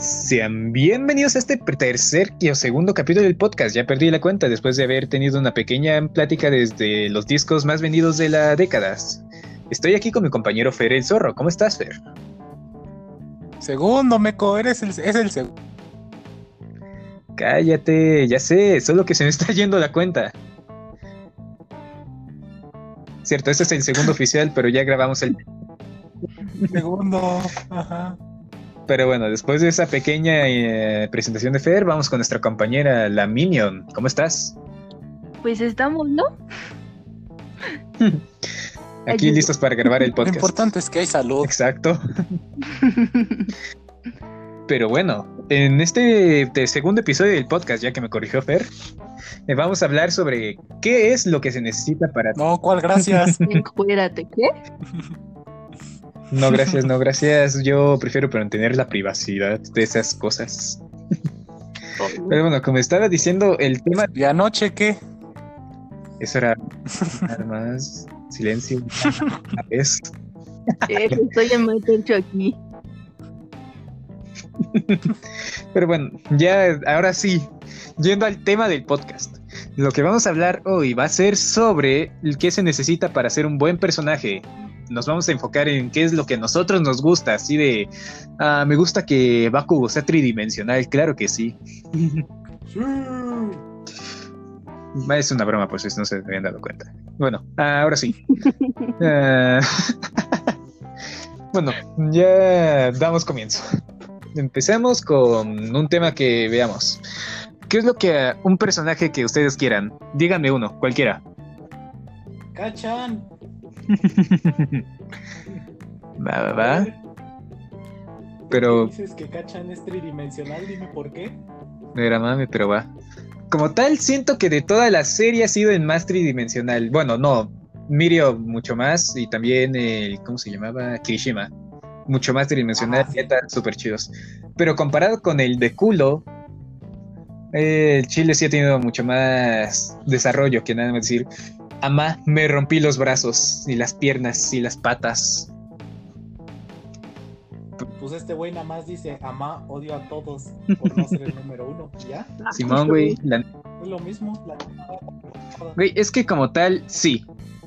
Sean bienvenidos a este tercer y segundo capítulo del podcast. Ya perdí la cuenta después de haber tenido una pequeña plática desde los discos más vendidos de la década. Estoy aquí con mi compañero Fer el Zorro. ¿Cómo estás, Fer? Segundo, Meco, eres el, es el segundo. Cállate, ya sé, solo que se me está yendo la cuenta. Cierto, este es el segundo oficial, pero ya grabamos el. Segundo, ajá. Pero bueno, después de esa pequeña eh, presentación de Fer, vamos con nuestra compañera, la Minion. ¿Cómo estás? Pues estamos, ¿no? Aquí listos para grabar el podcast. Lo importante es que hay salud. Exacto. Pero bueno, en este segundo episodio del podcast, ya que me corrigió Fer, eh, vamos a hablar sobre qué es lo que se necesita para... No, ¿cuál? Gracias. Cuídate, ¿qué? No, gracias, no, gracias. Yo prefiero mantener la privacidad de esas cosas. Pero bueno, como estaba diciendo, el tema. ¿Y anoche qué? Eso era nada más silencio. vez. Eh, estoy en aquí. Pero bueno, ya ahora sí, yendo al tema del podcast. Lo que vamos a hablar hoy va a ser sobre qué se necesita para ser un buen personaje, nos vamos a enfocar en qué es lo que a nosotros nos gusta, así de, ah, me gusta que Bakugo sea tridimensional, claro que sí. Es una broma, pues no se habían dado cuenta. Bueno, ahora sí. Ah, bueno, ya damos comienzo. Empecemos con un tema que veamos. ¿Qué es lo que un personaje que ustedes quieran? Díganme uno, cualquiera. Cachan. va, va, va. Pero. Dices que Cachan es tridimensional, dime por qué. No era mami, pero va. Como tal, siento que de toda la serie ha sido el más tridimensional. Bueno, no. Mirio mucho más y también el. ¿Cómo se llamaba? Kirishima. Mucho más tridimensional, ah, súper chidos. Pero comparado con el de culo, el Chile sí ha tenido mucho más desarrollo que nada más decir. Amá, me rompí los brazos y las piernas y las patas. Pues este güey nada más dice, Amá, odio a todos por no ser el número uno, ¿ya? Simón, güey. Es lo mismo. Güey, es que como tal, sí.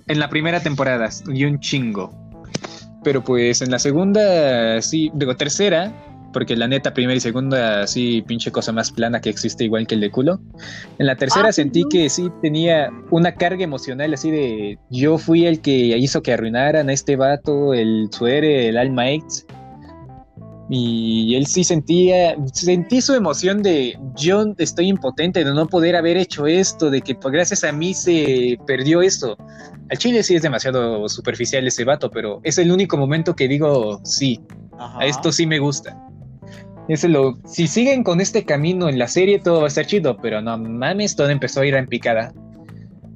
En la primera temporada, y un chingo. Pero pues en la segunda, sí, digo, tercera, porque la neta, primera y segunda, así pinche cosa más plana que existe, igual que el de culo. En la tercera ah, sentí que sí tenía una carga emocional, así de yo fui el que hizo que arruinaran a este vato, el suere, el alma ex. Y él sí sentía, sentí su emoción de yo estoy impotente de no poder haber hecho esto, de que pues, gracias a mí se perdió esto. Al chile sí es demasiado superficial ese vato, pero es el único momento que digo sí, a esto sí me gusta lo, si siguen con este camino en la serie, todo va a estar chido, pero no mames, todo empezó a ir en picada.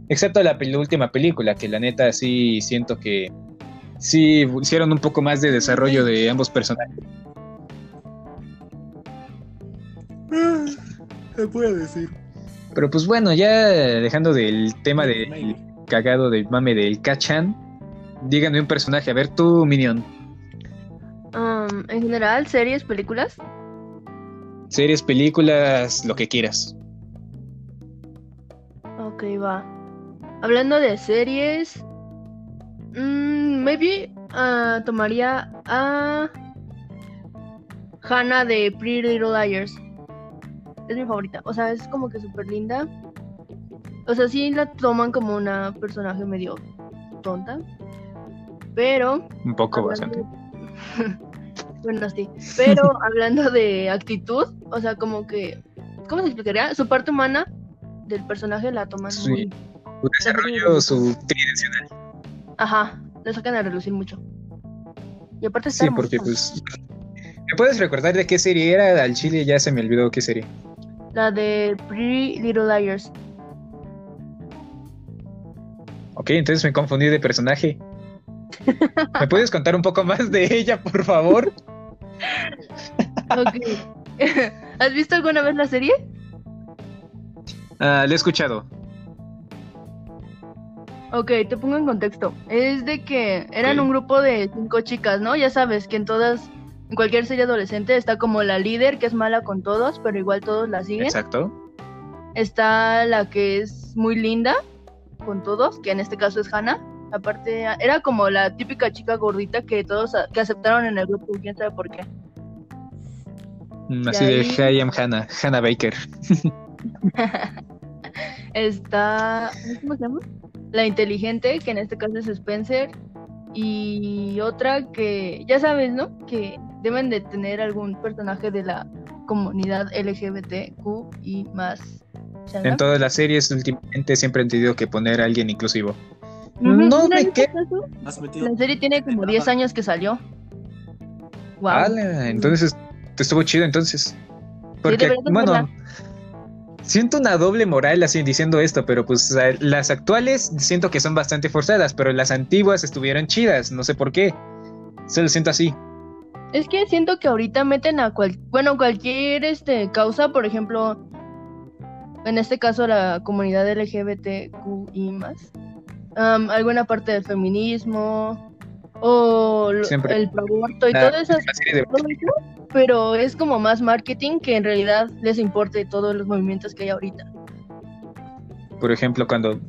Excepto la, última película, que la neta sí siento que sí hicieron un poco más de desarrollo de ambos personajes. Ah, se puede decir. Pero pues bueno, ya dejando del tema del cagado del mame del Kachan, díganme un personaje. A ver, tú, Minion. Um, en general, series, películas. Series, películas, lo que quieras. Ok, va. Hablando de series, mmm, maybe uh, tomaría a Hannah de Pretty Little Liars. Es mi favorita. O sea, es como que súper linda. O sea, sí la toman como una personaje medio tonta. Pero. Un poco bastante. Bueno, sí. Pero hablando de actitud, o sea, como que. ¿Cómo se explicaría? Su parte humana del personaje la toman sí. muy. Su desarrollo, su tridimensional. Ajá, le sacan a relucir mucho. Y aparte está. Sí, porque pues. ¿Me puedes recordar de qué serie era? Al chile ya se me olvidó qué serie. La de Pretty Little Liars. Ok, entonces me confundí de personaje. ¿Me puedes contar un poco más de ella, por favor? ¿Has visto alguna vez la serie? La he escuchado. Ok, te pongo en contexto. Es de que eran un grupo de cinco chicas, ¿no? Ya sabes que en todas en cualquier serie adolescente está como la líder que es mala con todos, pero igual todos la siguen. Exacto. Está la que es muy linda con todos, que en este caso es Hannah. Aparte, era como la típica chica gordita que todos que aceptaron en el grupo, quién sabe por qué. Mm, Así de ahí- I am Hannah, Hannah Baker. Está, ¿cómo se llama? La inteligente, que en este caso es Spencer. Y otra que, ya sabes, ¿no? Que deben de tener algún personaje de la comunidad LGBTQ y más. En todas las series últimamente siempre han tenido que poner a alguien inclusivo. No me quedo. caso, Has metido. La serie tiene como 10 años que salió. Wow. Ala, entonces te estuvo chido entonces. Porque, bueno, verla. siento una doble moral así diciendo esto, pero pues las actuales siento que son bastante forzadas, pero las antiguas estuvieron chidas, no sé por qué. Se lo siento así. Es que siento que ahorita meten a cual, bueno, cualquier este causa, por ejemplo, en este caso la comunidad LGBTQI más, alguna parte del feminismo o Siempre. el aborto y La- de- todo eso, pero es como más marketing que en realidad les importe todos los movimientos que hay ahorita. por ejemplo, cuando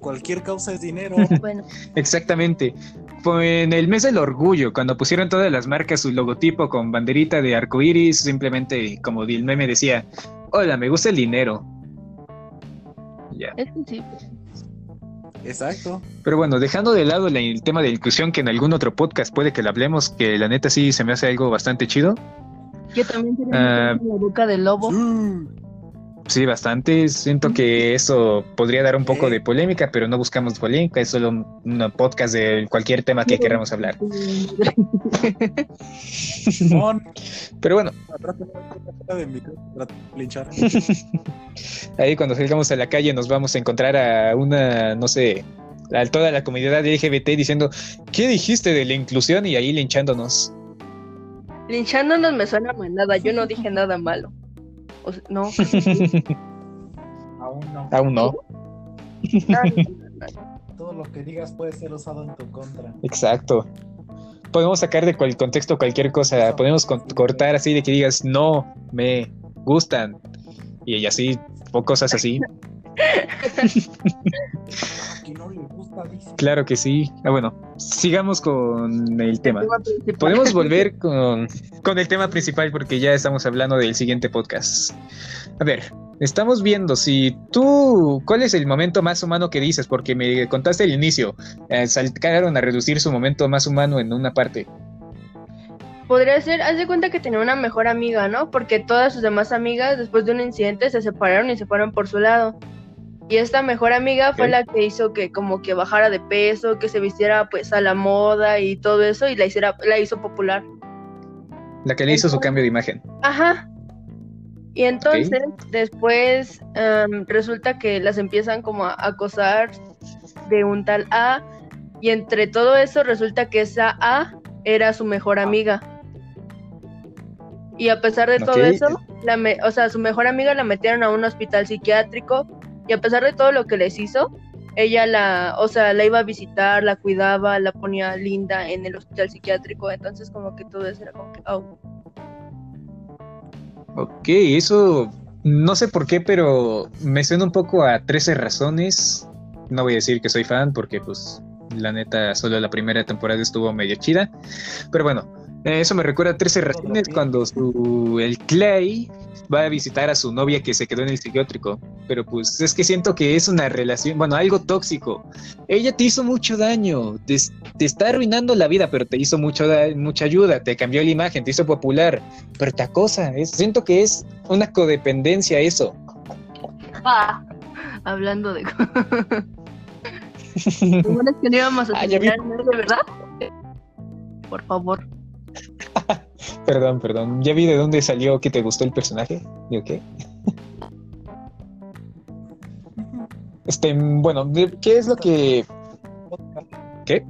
Cualquier causa es dinero. Bueno, Exactamente. Fue en el mes del orgullo, cuando pusieron todas las marcas su logotipo con banderita de arcoiris, simplemente como el meme decía, hola, me gusta el dinero. Ya. es sí. Exacto. Pero bueno, dejando de lado la- el tema de inclusión, que en algún otro podcast puede que lo hablemos, que la neta sí se me hace algo bastante chido. Que también Ah. la boca del lobo. Mm. Sí, bastante. Siento que eso podría dar un poco de polémica, pero no buscamos polémica, es solo un un podcast de cualquier tema que queramos hablar. Pero bueno. Ahí cuando salgamos a la calle nos vamos a encontrar a una, no sé, a toda la comunidad LGBT diciendo, ¿qué dijiste de la inclusión? Y ahí linchándonos. Linchándonos me suena mal nada, yo no dije nada malo. O sea, no. Aún no. Aún no. Todo lo que digas puede ser usado en tu contra. Exacto. Podemos sacar de cual contexto cualquier cosa, podemos con- cortar así de que digas, no, me gustan. Y así, o cosas así. Claro que sí. Ah, bueno, sigamos con el tema. Tema principal. Podemos volver con, con el tema principal porque ya estamos hablando del siguiente podcast. A ver, estamos viendo si tú, ¿cuál es el momento más humano que dices? Porque me contaste al inicio, eh, saltaron a reducir su momento más humano en una parte. Podría ser, haz de cuenta que tenía una mejor amiga, ¿no? Porque todas sus demás amigas, después de un incidente, se separaron y se fueron por su lado. Y esta mejor amiga fue la que hizo que como que bajara de peso, que se vistiera pues a la moda y todo eso y la hiciera, la hizo popular. La que le hizo su cambio de imagen. Ajá. Y entonces, después em, resulta que las empiezan como a acosar de un tal A. Y entre todo eso resulta que esa A era su mejor amiga. Y a pesar de todo eso, la me- o sea, su mejor amiga la metieron a un hospital psiquiátrico. Y a pesar de todo lo que les hizo, ella la, o sea, la iba a visitar, la cuidaba, la ponía linda en el hospital psiquiátrico. Entonces, como que todo eso era como que, oh, Ok, eso no sé por qué, pero me suena un poco a 13 razones. No voy a decir que soy fan porque pues la neta solo la primera temporada estuvo medio chida. Pero bueno, eso me recuerda a 13 razones cuando su, el Clay va a visitar a su novia que se quedó en el psiquiátrico. Pero pues es que siento que es una relación, bueno, algo tóxico. Ella te hizo mucho daño, te, te está arruinando la vida, pero te hizo mucho mucha ayuda, te cambió la imagen, te hizo popular, pero te acosa. Es, siento que es una codependencia eso. Ah, hablando de. Es que no íbamos a Ah, terminar. ¿de verdad? Por favor. Perdón, perdón. Ya vi de dónde salió que te gustó el personaje. ¿De qué? Este, bueno, ¿qué es lo que. ¿Qué?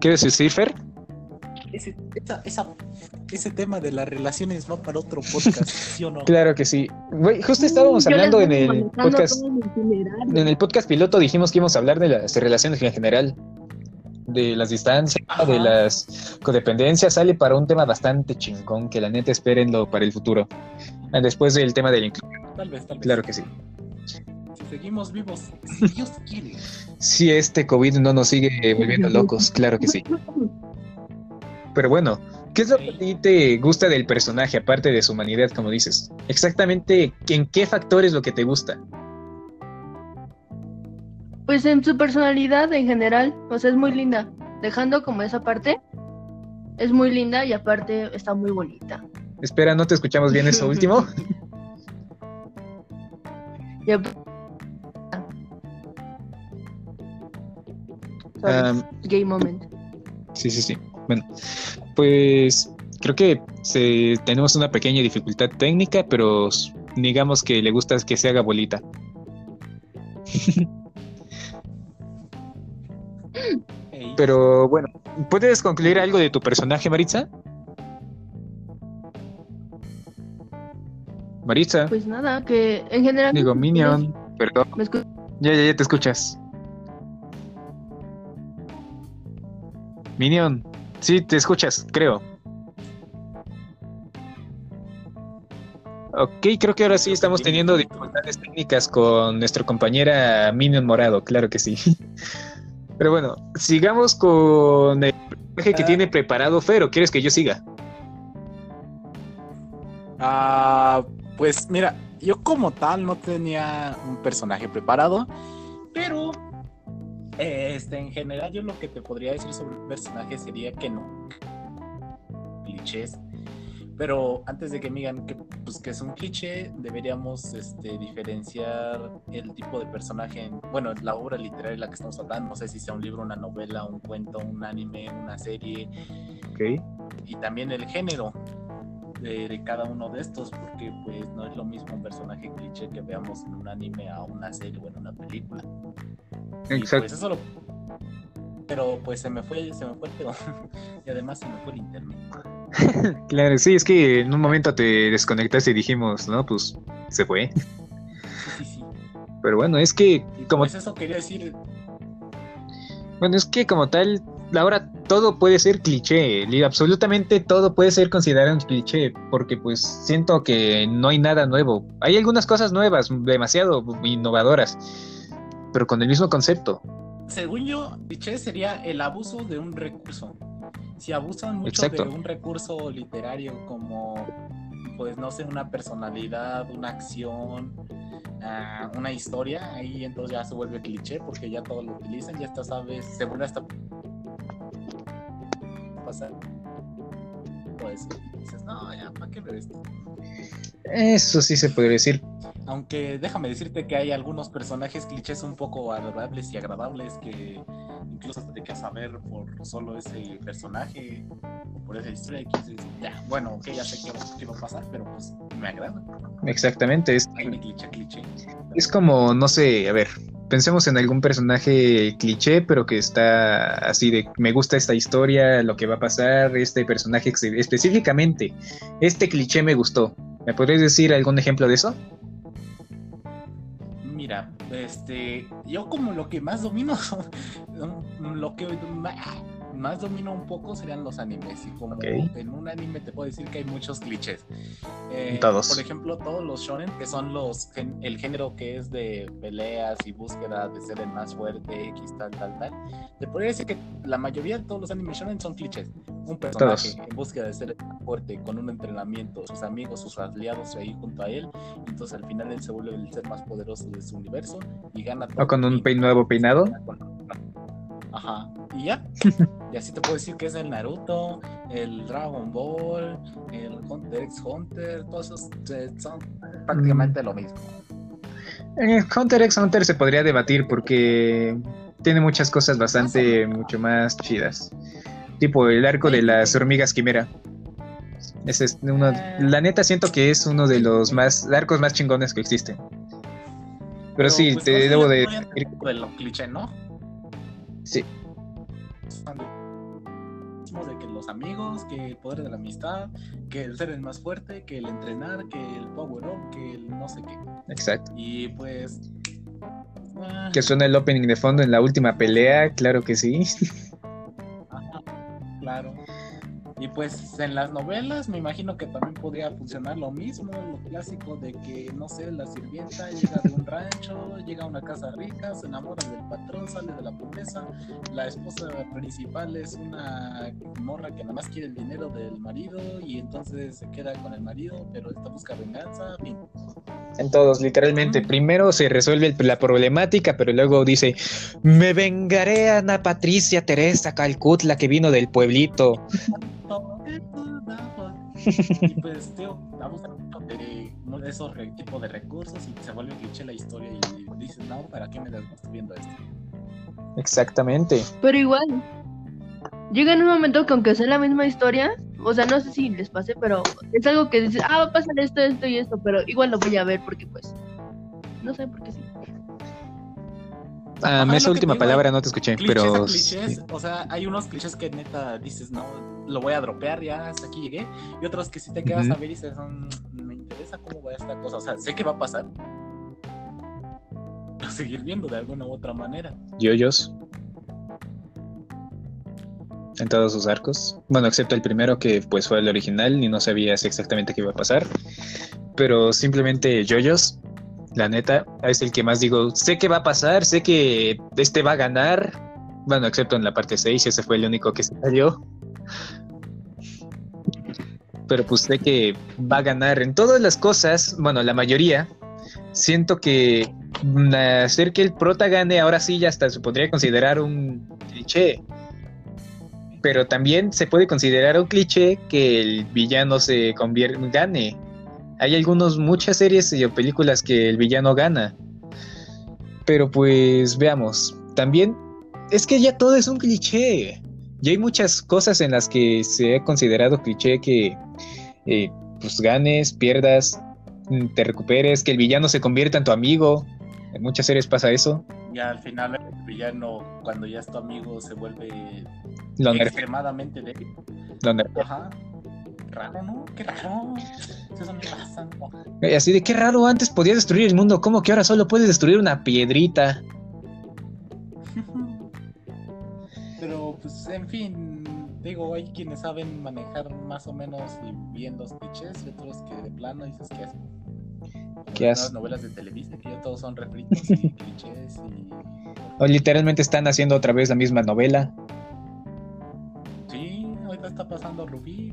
¿Quieres decir, Fer? Ese, esa- esa- ese tema de las relaciones va para otro podcast, ¿sí o no? Claro que sí. Justo estábamos hablando en el podcast. En el podcast piloto dijimos que íbamos a hablar de las relaciones en general. De las distancias, Ajá. de las codependencias, sale para un tema bastante chingón que la neta espérenlo para el futuro. Ah, Después del tema de la inclusión, Tal vez, tal vez. claro que sí. Si seguimos vivos, si Dios quiere. Si este COVID no nos sigue volviendo locos, claro que sí. Pero bueno, ¿qué es lo que a ti te gusta del personaje, aparte de su humanidad, como dices? Exactamente, ¿en qué factor es lo que te gusta? Pues en su personalidad en general, o sea, es muy linda. Dejando como esa parte, es muy linda y aparte está muy bonita. Espera, ¿no te escuchamos bien eso último? Sorry, gay moment. sí, sí, sí. Bueno, pues creo que se- tenemos una pequeña dificultad técnica, pero digamos que le gusta que se haga bolita. Pero bueno, ¿puedes concluir algo de tu personaje, Maritza? Maritza, Pues nada, que en general. digo, Minion, perdón. ¿Me Ya, ya, ya te escuchas. Minion, sí, te escuchas, creo. Ok, creo que ahora sí estamos teniendo dificultades técnicas con nuestra compañera Minion Morado, claro que sí. Pero bueno, sigamos con el personaje que Ah. tiene preparado Fer, ¿o quieres que yo siga? Ah, pues mira, yo como tal no tenía un personaje preparado, pero este, en general yo lo que te podría decir sobre el personaje sería que no clichés. Pero antes de que me digan que, pues, que es un cliché, deberíamos este, diferenciar el tipo de personaje, en, bueno, la obra literaria de la que estamos hablando, no sé si sea un libro, una novela, un cuento, un anime, una serie, Ok. y también el género de, de cada uno de estos, porque pues no es lo mismo un personaje cliché que veamos en un anime a una serie o en una película. Y, Exacto. pues eso lo... Pero pues se me fue, se me fue el pedo. y además se me fue el internet. Claro, sí, es que en un momento te desconectaste y dijimos, no, pues se fue. Sí, sí, sí. Pero bueno, es que Y como pues eso quería decir, Bueno, es que como tal, ahora todo puede ser cliché, li- absolutamente todo puede ser considerado un cliché, porque pues siento que no hay nada nuevo. Hay algunas cosas nuevas, demasiado innovadoras, pero con el mismo concepto. según yo, cliché sería el abuso de un recurso. Si abusan mucho Exacto. de un recurso literario como, pues no sé, una personalidad, una acción, ah, una historia, ahí entonces ya se vuelve cliché porque ya todos lo utilizan, ya hasta sabes, se vuelve hasta pasar. Pues dices, no, ya, ¿para qué ver esto? Eso sí se podría decir. Aunque déjame decirte que hay algunos personajes clichés un poco agradables y agradables que incluso te quedas a ver por solo ese personaje o por esa historia que dices, ya, bueno, ok, ya sé qué va, a pasar, pero pues me agrada. Exactamente, es, Ay, cliché, cliché. es como, no sé, a ver, pensemos en algún personaje cliché, pero que está así de, me gusta esta historia, lo que va a pasar, este personaje específicamente, este cliché me gustó. ¿Me podrías decir algún ejemplo de eso? Mira, este, yo como lo que más domino, lo que ma- más domino un poco serían los animes. Y como Ok. en un anime te puedo decir que hay muchos clichés. Eh, Todos. Por ejemplo, todos los shonen, que son los el género que es de peleas y búsqueda de ser el más fuerte, X, tal, tal, tal. Te podría decir que la mayoría de todos los animes shonen son clichés. Un personaje Todos. en búsqueda de ser el más fuerte, con un entrenamiento, sus amigos, sus aliados ahí junto a él. Entonces al final él se vuelve el ser más poderoso de su universo y gana todo. O con un pein- nuevo peinado. Ajá. Y ya. y así te puedo decir que es el Naruto, el Dragon Ball, el Hunter x Hunter, todos esos eh, son prácticamente lo mismo. En Hunter x Hunter se podría debatir porque tiene muchas cosas bastante mucho más chidas. Tipo el arco de las hormigas quimera. Ese es uno, la neta siento que es uno de los más arcos más chingones que existen. Pero, sí, pues, te debo de de lo cliché, ¿no? Sí, de que los amigos, que el poder de la amistad, que el ser el más fuerte, que el entrenar, que el power up, que el no sé qué. exacto. Y pues. ah, Que suena el opening de fondo en la última pelea, claro que sí. claro. Y pues en las novelas me imagino que también podría funcionar lo mismo, lo clásico de que, no sé, la sirvienta llega de un rancho, llega a una casa rica, se enamora del patrón, sale de la pobreza, la esposa principal es una morra que nada más quiere el dinero del marido y entonces se queda con el marido, pero esta busca venganza, fin. En todos, literalmente. Primero se resuelve la problemática, pero luego dice, me vengaré Ana Patricia Teresa Calcut, la que vino del pueblito. y pues, tío, vamos a de esos tipos de recursos y se vuelve cliché la historia y dices, no, ¿para qué me das viendo esto? Exactamente. Pero igual, llega en un momento que aunque sea la misma historia, o sea, no sé si les pase, pero es algo que dices, ah, va a pasar esto, esto y esto, pero igual lo voy a ver porque pues, no sé por qué sí. Ah, esa última palabra no te escuché, pero... Clichés, O sea, hay unos clichés que neta dices, no, lo voy a dropear, ya hasta aquí llegué. Y otros que si te quedas a ver y dices, mm, me interesa cómo va esta cosa. O sea, sé que va a pasar. A seguir viendo de alguna u otra manera. Yoyos. En todos sus arcos. Bueno, excepto el primero que pues fue el original y no sabías exactamente qué iba a pasar. Pero simplemente Yoyos la neta, es el que más digo, sé que va a pasar, sé que este va a ganar. Bueno, excepto en la parte 6, ese fue el único que se salió. Pero pues sé que va a ganar en todas las cosas, bueno, la mayoría. Siento que hacer que el prota gane ahora sí ya hasta se podría considerar un cliché. Pero también se puede considerar un cliché que el villano se convierte, gane hay algunos, muchas series y películas que el villano gana. Pero pues veamos. También es que ya todo es un cliché. Ya hay muchas cosas en las que se ha considerado cliché que eh, pues ganes, pierdas, mm, te recuperes, que el villano se convierta en tu amigo. En muchas series pasa eso. Ya al final el villano, cuando ya es tu amigo, se vuelve extremadamente débil. Ajá raro, ¿no? Qué raro. Así de qué raro, antes podías destruir el mundo, ¿cómo que ahora solo puedes destruir una piedrita? Pero, pues, en fin, digo, hay quienes saben manejar más o menos bien los clichés y otros que de plano dices que hacen. ¿Qué? Las novelas de Televisa, que ya todos son refritos y clichés y... O literalmente están haciendo otra vez la misma novela está pasando Rubí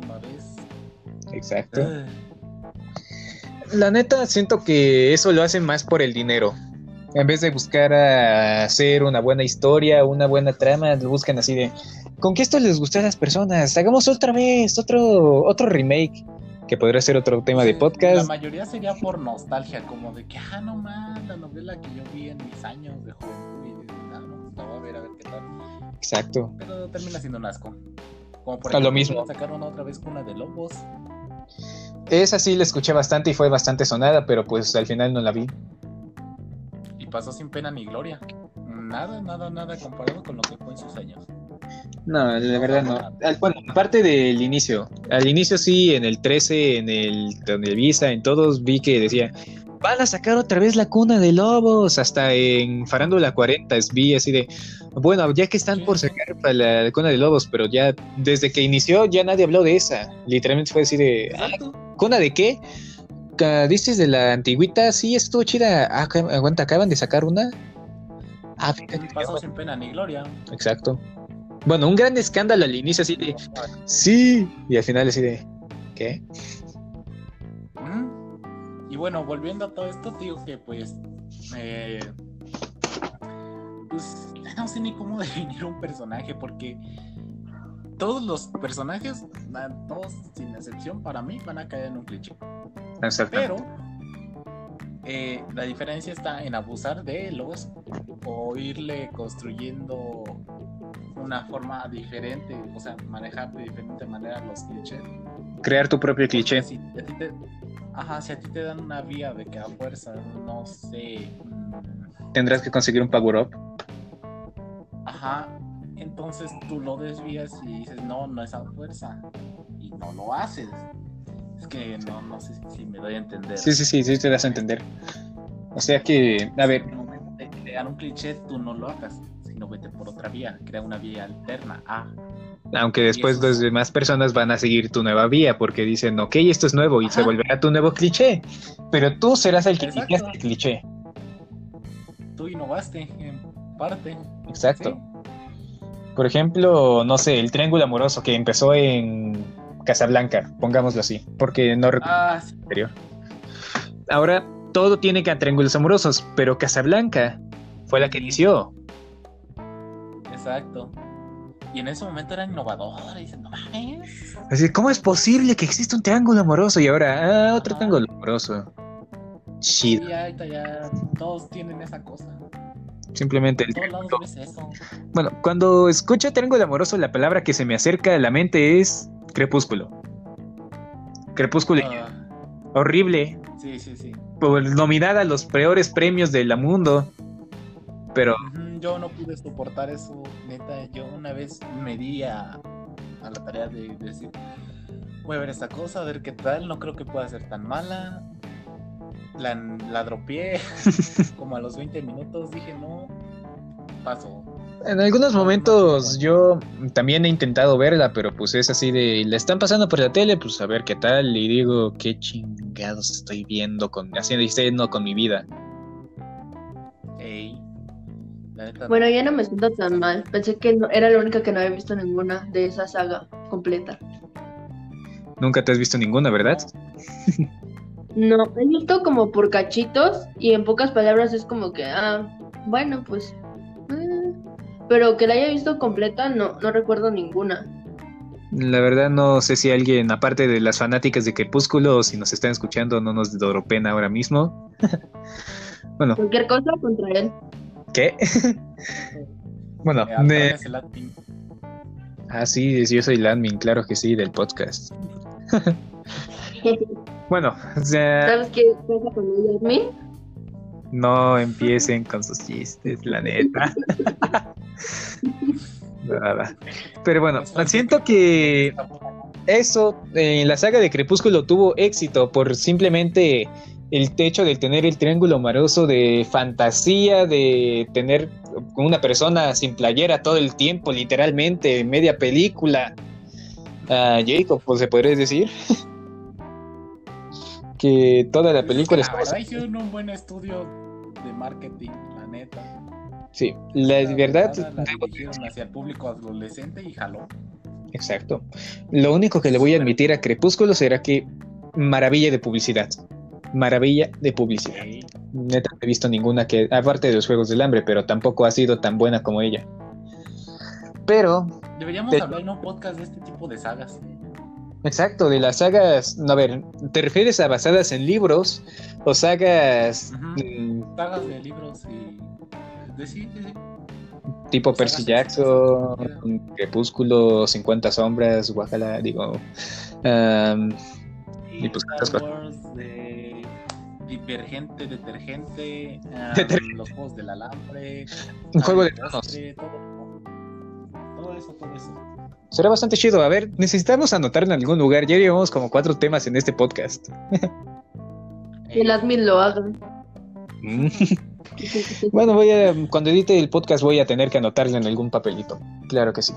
vez. Exacto. La neta, siento que eso lo hacen más por el dinero. En vez de buscar hacer una buena historia, una buena trama, lo buscan así de ¿con qué esto les gustó a las personas? Hagamos otra vez, otro, otro remake, que podría ser otro tema de podcast. La mayoría sería por nostalgia, como de que, ah, no más, la novela que yo vi en mis años de juventud y de nada, no, la voy a ver a ver qué tal. Exacto. Pero termina siendo un asco. Como por ejemplo, lo mismo. sacaron otra vez una de lobos. Esa sí la escuché bastante y fue bastante sonada, pero pues al final no la vi. Y pasó sin pena ni gloria. Nada, nada, nada comparado con lo que fue en sus años. No, la verdad no. Bueno, aparte del inicio. Al inicio sí, en el 13, en el Visa, en todos vi que decía, van a sacar otra vez la cuna de lobos, hasta en Farándula 40 vi así de, bueno, ya que están por sacar la cuna de lobos, pero ya desde que inició ya nadie habló de esa, literalmente fue así de, ¿cuna de qué? ¿Dices de la antigüita? Sí, estuvo chida, ah, aguanta, acaban de sacar una. Ah, Pasó sin pena ni gloria. Exacto. Bueno, un gran escándalo al inicio así de, sí, y al final así de, ¿qué? Y bueno, volviendo a todo esto, digo que pues, eh, pues no sé ni cómo definir un personaje porque todos los personajes, todos sin excepción para mí, van a caer en un cliché. Pero eh, la diferencia está en abusar de los o irle construyendo una forma diferente, o sea, manejar de diferente manera los clichés. Crear tu propio cliché. Ajá, si a ti te dan una vía de que a fuerza, no sé. Mm, Tendrás que conseguir un power up. Ajá, entonces tú lo desvías y dices, no, no es a fuerza. Y no lo haces. Es que no, no sé si me doy a entender. Sí, sí, sí, sí te das a entender. O sea que, a ver. En el momento de crear un cliché, tú no lo hagas. sino vete por otra vía, crea una vía alterna. Ah, Aunque después las demás personas van a seguir tu nueva vía porque dicen, ok, esto es nuevo y se volverá tu nuevo cliché. Pero tú serás el que Exacto. cliché. tú innovaste en parte. Exacto. ¿sí? Por ejemplo, no sé, el triángulo amoroso que empezó en Casablanca, pongámoslo así, porque no recuerdo Ah, sí. anterior. Ahora todo tiene que triángulos amorosos, pero Casablanca fue la que inició. exacto. Y en ese momento era innovador. Y dicen, no mames. Así, ¿cómo es posible que exista un triángulo amoroso y ahora ah, otro Ajá. triángulo amoroso? Sí, ya, ya todos tienen esa cosa. Simplemente el triángulo. Bueno, cuando escucho triángulo amoroso, la palabra que se me acerca a la mente es crepúsculo. Crepúsculo Ah, horrible, sí, sí, sí. por- nominada a los peores premios del mundo. Pero Yo no pude soportar eso, neta. Yo una vez me di a, a la tarea de decir, voy a ver esta cosa, a ver qué tal, no creo que pueda ser tan mala. La, la dropeé como a los 20 minutos, dije, no, paso. en algunos momentos yo también he intentado verla, pero pues es así de, la están pasando por la tele, pues a ver qué tal. Y digo, qué chingados estoy viendo, con, haciendo con mi vida. Ey. Bueno, ya no me siento tan mal. Pensé que no- era la única que no había visto ninguna de esa saga completa. Nunca te has visto ninguna, ¿verdad? No, he visto como por cachitos y en pocas palabras es como que, ah, bueno, pues. eh, Pero que la haya visto completa, no, no recuerdo ninguna. La verdad no sé si alguien, aparte de las fanáticas de Crepúsculo, o si nos están escuchando, no nos pena ahora mismo. bueno, Cualquier cosa contra él. ¿qué? bueno, Eh, de- el admin. ah, sí, yo soy el admin, claro que sí, del podcast. Bueno, o sea, ¿Sabes qué pasa con el admin? no empiecen con sus chistes, la neta. Nada. Pero bueno, siento que eso en la saga de Crepúsculo tuvo éxito por simplemente el techo de tener el triángulo amoroso de fantasía, de tener una persona sin playera todo el tiempo, literalmente, media película. Ah, Jacob, pues se podría decir que toda la película La estaba verdad hicieron un buen estudio de marketing, la neta. Sí, la verdad, La debo dirigieron hacia el público adolescente y jaló. Exacto. Lo único que le voy a admitir a Crepúsculo será que maravilla de publicidad. Maravilla de publicidad. Neta, no he visto ninguna que, aparte de los Juegos del Hambre, pero tampoco ha sido tan buena como ella. Pero, Deberíamos De- hablar en un podcast de este tipo de sagas. Exacto, de las sagas, no, a ver, ¿te refieres a basadas en libros o sagas mm, Sagas de libros y. De sí, sí, sí. tipo Percy Jackson, Crepúsculo, 50 sombras, Guajala, digo... am, Y pues, Star. Wars, de Divergente, Detergente, ah, Detergente. los juegos del alambre, un juego de tronos. Todo, todo eso, todo eso. Será bastante chido. A ver, necesitamos anotar en algún lugar. Ya llevamos como cuatro temas en este podcast. Que el admin lo haga. Mm. bueno, voy a, cuando edite el podcast voy a tener que anotarlo en algún papelito. Claro que sí.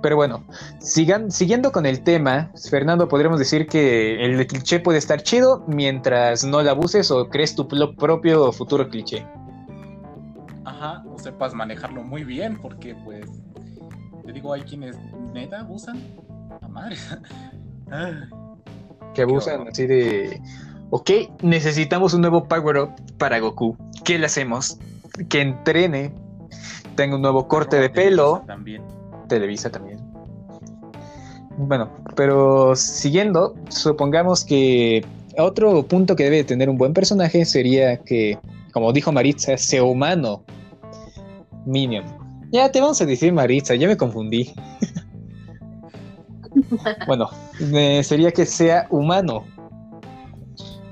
Pero bueno, sigan, siguiendo con el tema, Fernando, podríamos decir que el cliché puede estar chido mientras no lo abuses o crees tu propio futuro cliché. Ajá, o sepas manejarlo muy bien, porque pues, te digo, hay quienes neta abusan a madre. Ay, Que abusan así de... Ok, necesitamos un nuevo power up para Goku. ¿Qué le hacemos? Que entrene, tenga un nuevo corte de pelo. También. Televisa también. Bueno, pero siguiendo, supongamos que otro punto que debe de tener un buen personaje sería que, como dijo Maritza, sea humano. Minion. Ya te vamos a decir Maritza, ya me confundí. bueno, eh, sería que sea humano.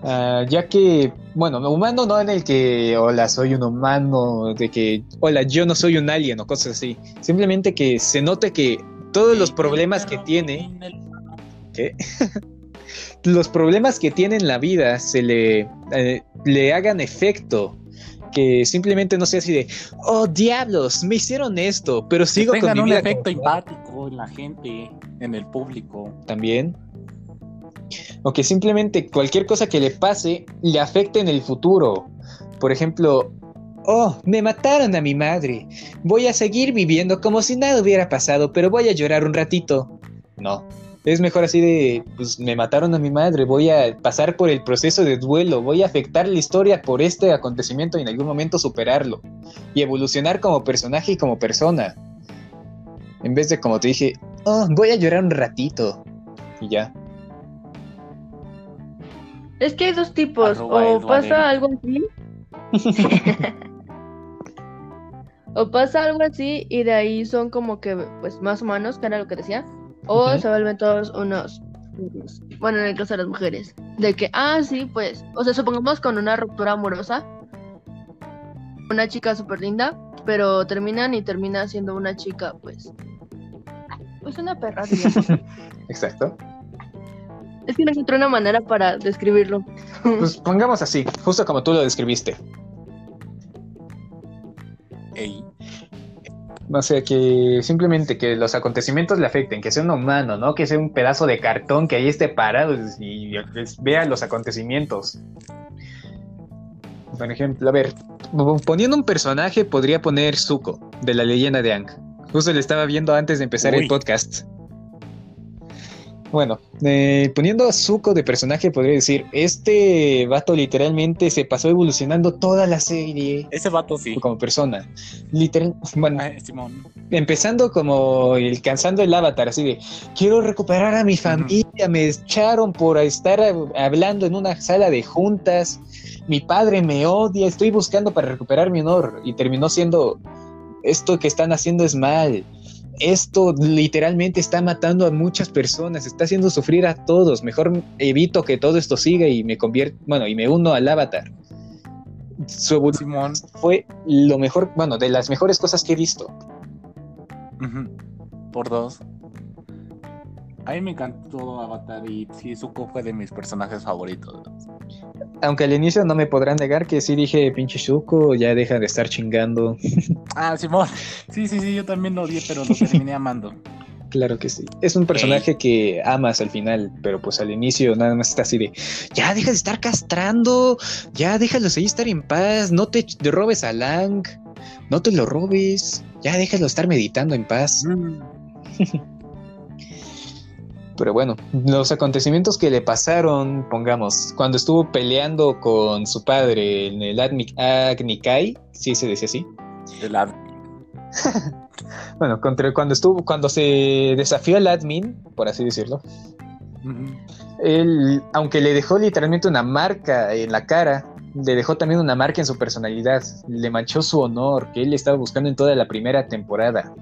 Ah, ya que, bueno, humano no en el que, hola, soy un humano, de que, hola, yo no soy un alien o cosas así. Simplemente que se note que todos los problemas que tiene, los problemas que tiene en la vida se le, eh, le hagan efecto que simplemente no sea así de, oh diablos, me hicieron esto, pero sigo Que con un efecto empático en la gente, en el público. también. O que simplemente cualquier cosa que le pase le afecte en el futuro. Por ejemplo, oh, me mataron a mi madre. Voy a seguir viviendo como si nada hubiera pasado, pero voy a llorar un ratito. No. Es mejor así de, pues me mataron a mi madre, voy a pasar por el proceso de duelo, voy a afectar la historia por este acontecimiento y en algún momento superarlo. Y evolucionar como personaje y como persona. En vez de, como te dije, oh, voy a llorar un ratito. Y ya. Es que hay dos tipos. Arroba o pasa algo así. o pasa algo así y de ahí son como que, pues, más humanos, que era lo que decía. O se vuelven todos unos. Bueno, en el caso de las mujeres. De que, ah, sí, pues. O sea, supongamos con una ruptura amorosa. Una chica súper linda, pero terminan y termina siendo una chica, pues. Pues una perra. Exacto. es que no encontré una manera para describirlo. Pues pongamos así, justo como tú lo describiste. Ey, O sea, que simplemente que los acontecimientos le afecten, que sea un humano, ¿no? Que sea un pedazo de cartón que ahí esté parado y vea los acontecimientos. Por ejemplo, a ver, poniendo un personaje podría poner Zuko, de la leyenda de Ang. Justo le estaba viendo antes de empezar el podcast. Bueno, eh, poniendo a Zuko de personaje podría decir, este vato literalmente se pasó evolucionando toda la serie ese vato sí. como persona. Literal, bueno, Ay, Simón. empezando como alcanzando el avatar, así de quiero recuperar a mi familia, me echaron por estar hab- hablando en una sala de juntas, mi padre me odia, estoy buscando para recuperar mi honor y terminó siendo esto que están haciendo es mal. Esto literalmente está matando a muchas personas, está haciendo sufrir a todos. Mejor evito que todo esto siga y me convierto, bueno, y me uno al avatar. Su evolución fue lo mejor, bueno, de las mejores cosas que he visto. Por dos. A mí me encantó Avatar y sí, Zuko fue de mis personajes favoritos. Aunque al inicio no me podrán negar que sí dije, pinche Zuko, ya deja de estar chingando. Ah, Simón. Sí, sí, sí, yo también lo odié, pero lo terminé amando. Claro que sí. Es un personaje que amas al final, pero pues al inicio nada más está así de, ya deja de estar castrando, ya déjalo seguir estar en paz, no te robes a Lang, no te lo robes, ya déjalo estar meditando en paz. Pero bueno, los acontecimientos que le pasaron, pongamos, cuando estuvo peleando con su padre en el Agni- Agni Kai, sí se decía así. El Bueno, contra, cuando estuvo, cuando se desafió al admin, por así decirlo, él, aunque le dejó literalmente una marca en la cara, le dejó también una marca en su personalidad, le manchó su honor, que él estaba buscando en toda la primera temporada.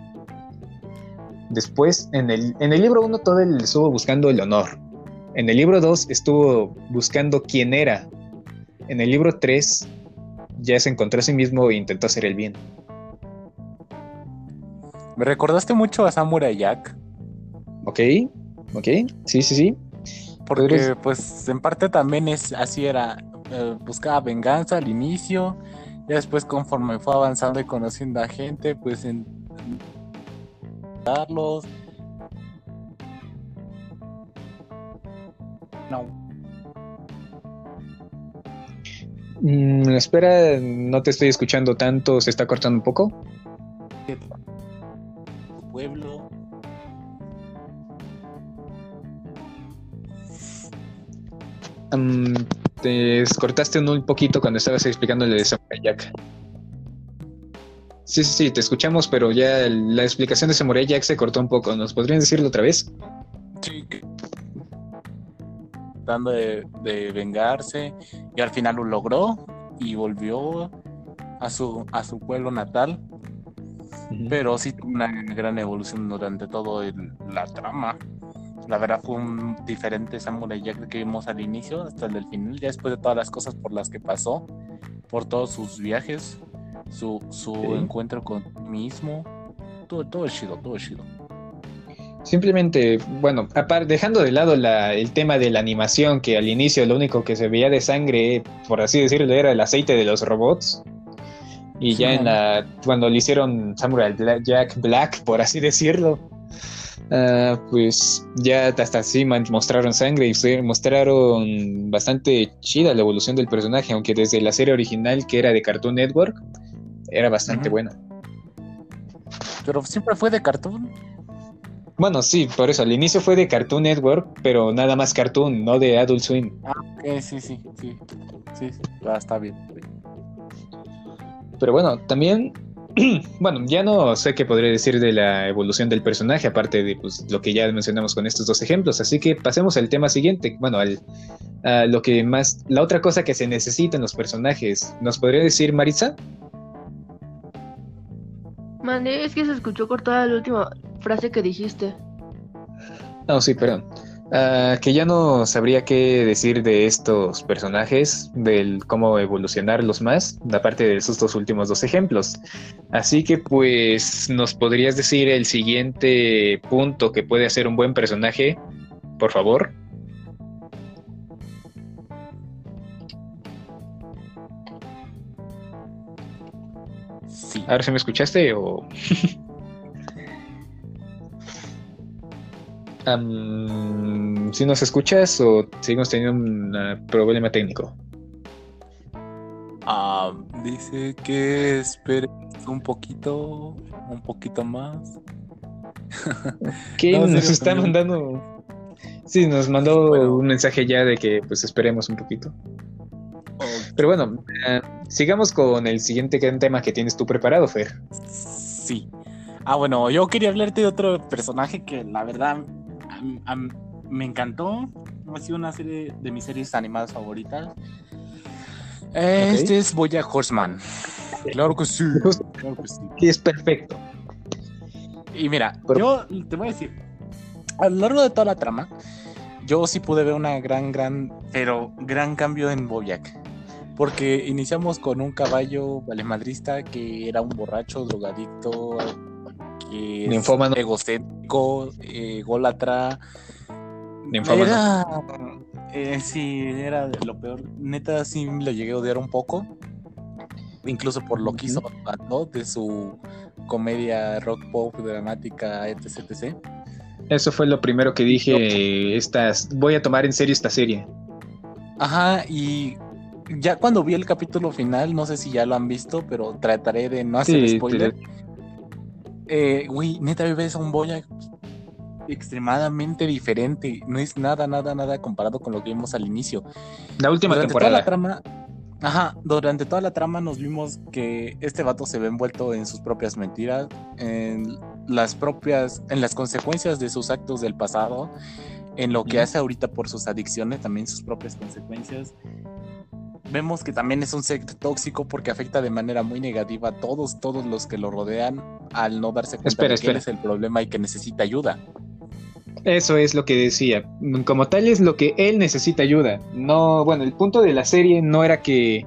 Después, en el, en el libro 1 todo él estuvo buscando el honor. En el libro 2 estuvo buscando quién era. En el libro 3 ya se encontró a sí mismo e intentó hacer el bien. Me recordaste mucho a Samurai Jack. ¿Ok? ¿Ok? Sí, sí, sí. Porque, Podrías- pues, en parte también es así era. eh, buscaba venganza al inicio. Y después, conforme fue avanzando y conociendo a gente, pues, en. Darlos. No. Mm, espera, no te estoy escuchando tanto, se está cortando un poco. Pueblo. Mm, te cortaste un poquito cuando estabas explicándole de Samurai Jack. Sí, sí, sí, te escuchamos, pero ya la explicación de Samurai Jack se cortó un poco. ¿Nos podrían decirlo otra vez? Sí, tratando de, de vengarse y al final lo logró y volvió a su a su pueblo natal pero sí tuvo una gran evolución durante todo el- la trama la verdad fue un diferente Samurai Jack que vimos al inicio hasta el del final ya después de todas las cosas por las que pasó por todos sus viajes su, su Sí. encuentro con mismo todo todo es chido todo es chido Simplemente, bueno, dejando de lado la- el tema de la animación, que al inicio lo único que se veía de sangre, por así decirlo, era el aceite de los robots. Y ya en la. Cuando le hicieron Samurai Jack Black, por así decirlo. Ah, pues ya hasta así mostraron sangre y mostraron bastante chida la evolución del personaje, aunque desde la serie original que era de Cartoon Network era bastante buena. Pero siempre fue de Cartoon. Bueno, sí, por eso, al inicio fue de Cartoon Network, pero nada más Cartoon, no de Adult Swim. Ah, ok, sí, sí, sí. Sí, sí. Ah, está bien. Pero bueno, también, bueno, ya no sé qué podría decir de la evolución del personaje, aparte de pues, lo que ya mencionamos con estos dos ejemplos. Así que pasemos al tema siguiente. Bueno, al, a lo que más, la otra cosa que se necesita en los personajes. ¿Nos podría decir Maritza? Es que se escuchó cortada la última frase que dijiste. No, sí, perdón. Ah, que ya no sabría qué decir de estos personajes, del cómo evolucionarlos más, aparte de esos dos últimos dos ejemplos. Así que pues nos podrías decir el siguiente punto que puede hacer un buen personaje, por favor. A ver si me escuchaste o... si nos escuchas o seguimos teniendo un problema técnico. dice que espere un poquito, un poquito más. ¿Qué nos está mandando? Sí, nos mandó un mensaje ya de que pues esperemos un poquito. Pero bueno, eh, sigamos con el siguiente tema que tienes tú preparado, Fer. Sí. Ah, bueno, yo quería hablarte de otro personaje que la verdad me encantó. Ha sido una serie de mis series animadas favoritas. Este es Boya Horseman. Claro que sí. Claro que sí. es perfecto. Y mira, yo te voy a decir, a lo largo de toda la trama, yo sí pude ver una gran, gran, pero gran cambio en Boyac. Porque iniciamos con un caballo valemadrista que era un borracho, drogadicto, que es egocéntrico, ególatra. Era, eh, sí, era lo peor. Neta, sí lo llegué a odiar un poco. Incluso por lo que hizo de su comedia rock pop dramática, etc, etc. Eso fue lo primero que dije. Estas, voy a tomar en serio esta serie. Ajá, y ya cuando vi el capítulo final, no sé si ya lo han visto, pero trataré de no hacer spoiler. Eh, güey, neta, ves a un Boya extremadamente diferente. No es nada, nada, nada comparado con lo que vimos al inicio. La última temporada. la trama, ajá, durante toda la trama nos vimos que este vato se ve envuelto en sus propias mentiras, en las propias, en las consecuencias de sus actos del pasado, en lo que hace ahorita por sus adicciones, también sus propias consecuencias vemos que también es un ser tóxico porque afecta de manera muy negativa a todos, todos los que lo rodean al no darse cuenta de que él es el problema y que necesita ayuda. Eso es lo que decía. Como tal es lo que él necesita ayuda. No, bueno, el punto de la serie no era que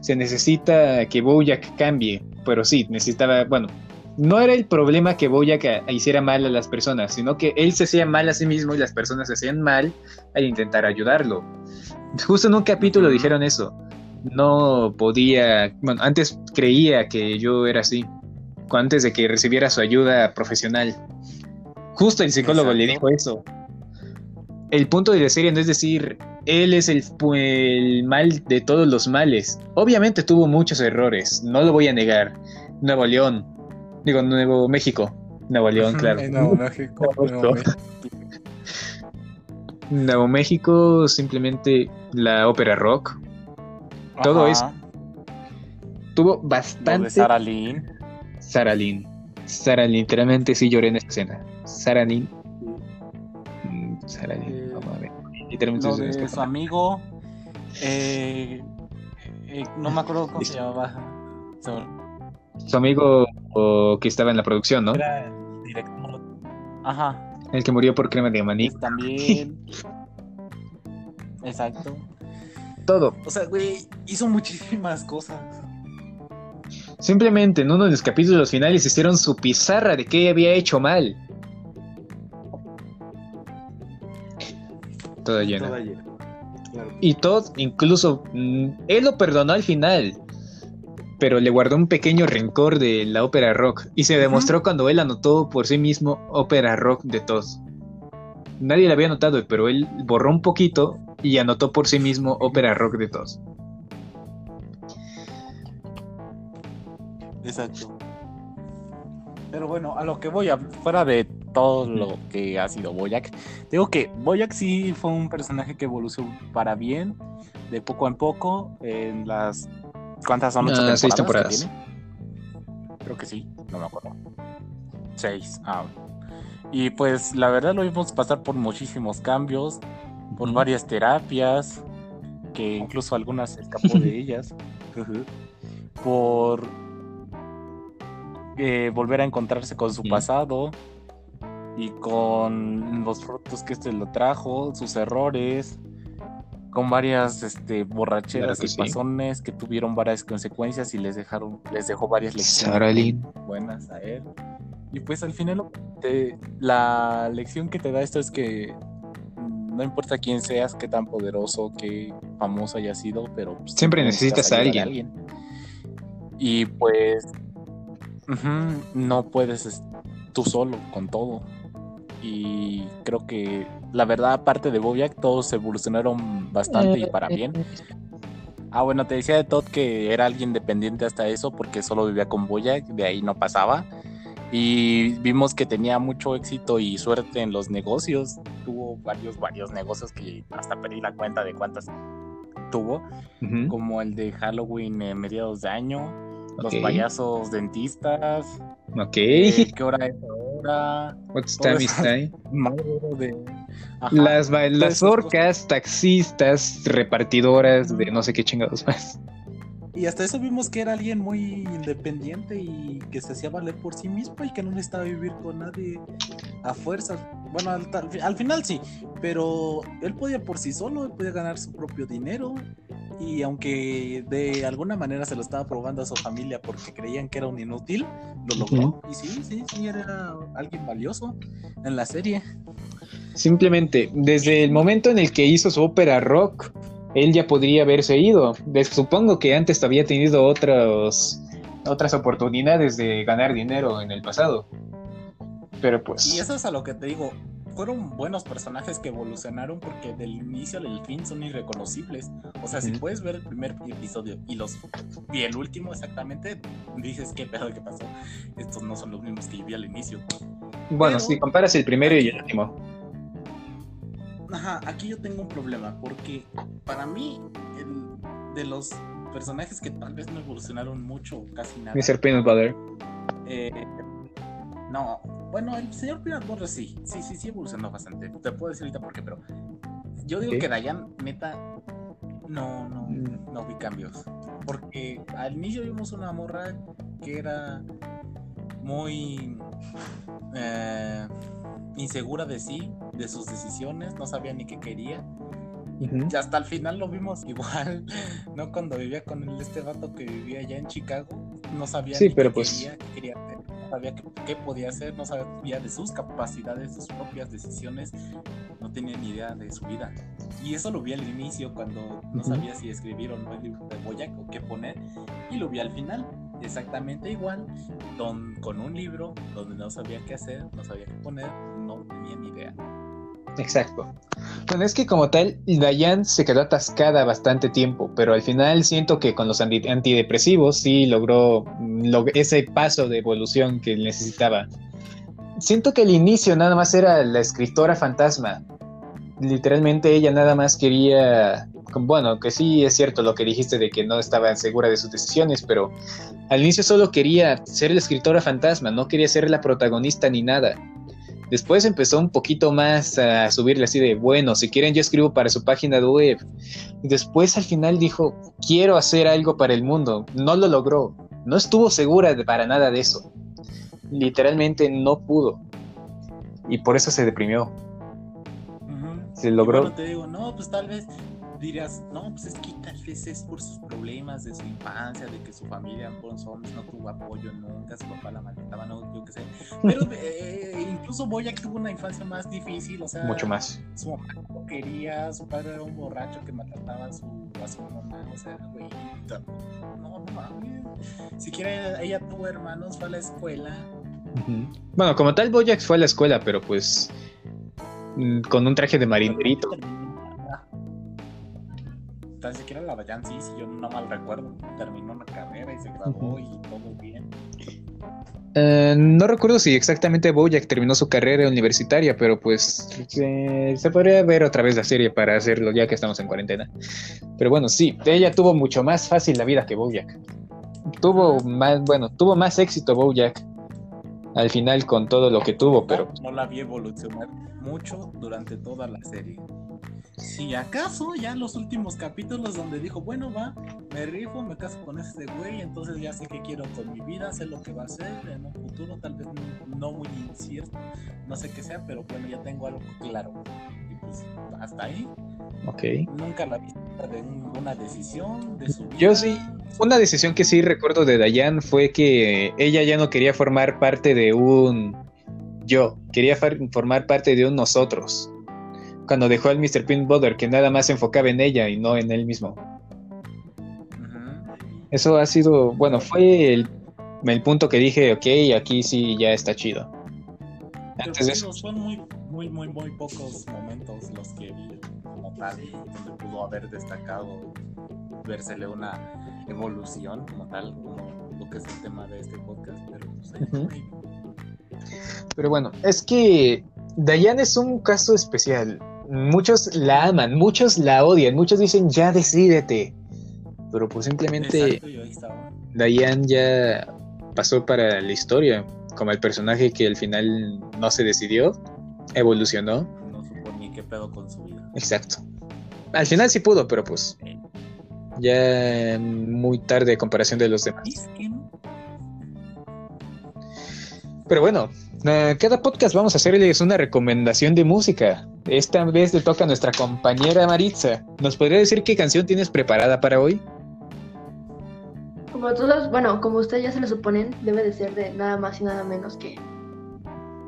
se necesita que Bojack cambie, pero sí, necesitaba, bueno, no era el problema que Bojack hiciera mal a las personas, sino que él se hacía mal a sí mismo y las personas se hacían mal al intentar ayudarlo. Justo en un capítulo dijeron eso. No podía, bueno, antes creía que yo era así, antes de que recibiera su ayuda profesional. Justo el psicólogo le dijo eso. El punto de la serie no es decir, él es el, el, mal de todos los males. Obviamente tuvo muchos errores, no lo voy a negar. Nuevo León, digo Nuevo México, Nuevo León, claro. Nuevo México. Nuevo México. Nuevo México, simplemente la ópera rock. Todo eso. Tuvo bastante. Sara Lynn. Sara Lynn. Sara literalmente sí lloré en esa escena. Sara Lynn. Mm, Sara Lynn, eh, vamos a ver. Literalmente de su amigo. Eh, eh, no me acuerdo cómo se llamaba. Su, amigo que estaba en la producción, ¿no? Era el director. Ajá. El que murió por crema de maní. También. Exacto. Todo. O sea, güey, hizo muchísimas cosas. Simplemente en uno de los capítulos finales hicieron su pizarra de qué había hecho mal. Toda llena. Toda llena. Y todo, incluso, mm, él lo perdonó al final. pero le guardó un pequeño rencor de la ópera rock y se demostró cuando él anotó por sí mismo ópera rock de todos. Nadie le había notado, pero él borró un poquito y anotó por sí mismo ópera rock de todos. Exacto. Pero bueno, a lo que voy, a, fuera de todo lo que ha sido Boyac, digo que Boyac sí fue un personaje que evolucionó para bien, de poco en poco, en las... ¿Cuántas son? ¿Ocho temporadas? seis que temporadas. tiene? Creo que sí, no me acuerdo. Seis, ah. Y pues la verdad lo vimos pasar por muchísimos cambios, por varias terapias, que incluso algunas se escapó de ellas, por eh, volver a encontrarse con su pasado y con los frutos que este lo trajo, sus errores, con varias este, borracheras Claro que y sí. pasones que tuvieron varias consecuencias y les dejaron, les dejó varias lecciones buenas a él. Y pues al final te- la lección que te da esto es que no importa quién seas, qué tan poderoso, qué famoso hayas sido, pero pues, Siempre necesitas a de alguien. Y pues no puedes es- tú solo con todo. Y creo que la verdad, aparte de Bojack, todos evolucionaron bastante y para bien. Ah, bueno, te decía de Todd que era alguien dependiente hasta eso porque solo vivía con Boyack, de ahí no pasaba. Y vimos que tenía mucho éxito y suerte en los negocios. Tuvo varios, varios negocios que hasta perdí la cuenta de cuántas tuvo, como el de Halloween en mediados de año, los payasos dentistas, Ok. eh, ¿qué hora es ahora? What's time is time? Madre de... Ajá. Las, las orcas, taxistas, repartidoras de no sé qué chingados más. Y hasta eso vimos que era alguien muy independiente y que se hacía valer por sí mismo y que no necesitaba vivir con nadie a fuerzas. Bueno, al, al final sí, pero él podía por sí solo, él podía ganar su propio dinero y aunque de alguna manera se lo estaba probando a su familia porque creían que era un inútil, lo logró. Y sí, sí, sí, era alguien valioso en la serie. Simplemente, desde el momento en el que hizo su ópera rock, él ya podría haberse ido. Supongo que antes había tenido otros, otras oportunidades de ganar dinero en el pasado. Pero Y pues, eso es a lo que te digo. Fueron buenos personajes que evolucionaron porque del inicio al fin son irreconocibles. O sea, si puedes ver el primer episodio y los y el último exactamente, dices qué pedo que pasó. Estos no son los mismos que yo vi al inicio. bueno, pero- si comparas el primero y el último. Ajá, aquí yo tengo un problema porque para mí el, de los personajes que tal vez no evolucionaron mucho o casi nada. Mr. Peanut Butter. Eh, no, bueno, el señor Peanut Butter sí, sí, sí, sí evolucionó bastante. Te puedo decir ahorita por qué, pero yo digo que Dayan, neta, no, no, Mm. no vi cambios. Porque al inicio vimos una morra que era muy eh, insegura de sí, de sus decisiones, no sabía ni qué quería. Y hasta el final lo vimos igual, ¿no? Cuando vivía con el, este vato que vivía allá en Chicago, no sabía Sí, ni pero qué pues- quería, qué quería hacer, no sabía qué, qué podía hacer, no sabía de sus capacidades, sus propias decisiones, no tenía ni idea de su vida. Y eso lo vi al inicio cuando no sabía si escribir o no el libro de Boyac o qué poner, y lo vi al final, exactamente igual, don- con un libro donde no sabía qué hacer, no sabía qué poner, no tenía ni idea. Exacto. Bueno, es que como tal, Dayan se quedó atascada bastante tiempo, pero al final siento que con los anti- antidepresivos sí logró mm, ese paso de evolución que necesitaba. Siento que el inicio nada más era la escritora fantasma. Literalmente ella nada más quería, bueno, que sí es cierto lo que dijiste de que no estaba segura de sus decisiones, pero al inicio solo quería ser la escritora fantasma, no quería ser la protagonista ni nada. Después empezó un poquito más a subirle así de, bueno, si quieren yo escribo para su página de web. Y después al final dijo, quiero hacer algo para el mundo. No lo logró. No estuvo segura de- para nada de eso. Literalmente no pudo. Y por eso se deprimió. Se logró. bueno, te digo, no, pues tal vez dirás, no, pues es que tal vez es por sus problemas de su infancia, de que su familia no tuvo apoyo nunca, su papá la maltrataba, no, yo qué sé. Pero eh, incluso Boyack tuvo una infancia más difícil, o sea, Mucho más. su mamá no quería, su padre era un borracho que maltrataba a su, a su mamá, o sea, güey, no, no mames. siquiera ella tuvo hermanos, fue a la escuela. Bueno, como tal, Bojack fue a la escuela, pero pues mm, con un traje de marinerito. Tan siquiera la Dayan sí, si yo no mal recuerdo, terminó una carrera y se graduó y todo bien. Eh, no recuerdo si exactamente Bojack terminó su carrera universitaria, pero pues eh, se podría ver otra vez la serie para hacerlo ya que estamos en cuarentena. Pero bueno, sí, ella tuvo mucho más fácil la vida que Bojack. Tuvo más, bueno, tuvo más éxito Bojack al final con todo lo que tuvo, pero... No la vi evolucionar mucho durante toda la serie. Si acaso ya los últimos capítulos donde dijo, bueno, va, me rifo, me caso con este güey, entonces ya sé qué quiero con mi vida, sé lo que va a hacer en un futuro, tal vez no muy incierto, no sé qué sea, pero bueno, ya tengo algo claro. Y pues hasta ahí. Ok. Nunca la vi de una decisión de su vida. Yo sí, una decisión que sí recuerdo de Dayan fue que ella ya no quería formar parte de un yo, quería formar parte de un nosotros cuando dejó al Mr. Pinbother, que nada más se enfocaba en ella y no en él mismo. Eso ha sido, bueno, fue el, punto que dije, ok, aquí sí ya está chido. Antes de eso... Son muy, muy, muy, muy pocos momentos los que vi como tal, donde pudo haber destacado, versele una evolución como tal, como lo que es el tema de este podcast, pero pues, Pero bueno, es que Diane es un caso especial muchos la aman, muchos la odian, muchos dicen ya decídete. Pero pues simplemente Diane ya pasó para la historia como el personaje que al final no se decidió, evolucionó. No supo ni qué pedo con su vida. Exacto. Al final sí pudo, pero pues ya muy tarde comparación de los demás. Pero bueno, eh, cada podcast vamos a hacerles una recomendación de música. Esta vez le toca a nuestra compañera Maritza. ¿Nos podría decir qué canción tienes preparada para hoy? Como todos, bueno, como ustedes ya se lo suponen, debe de ser de nada más y nada menos que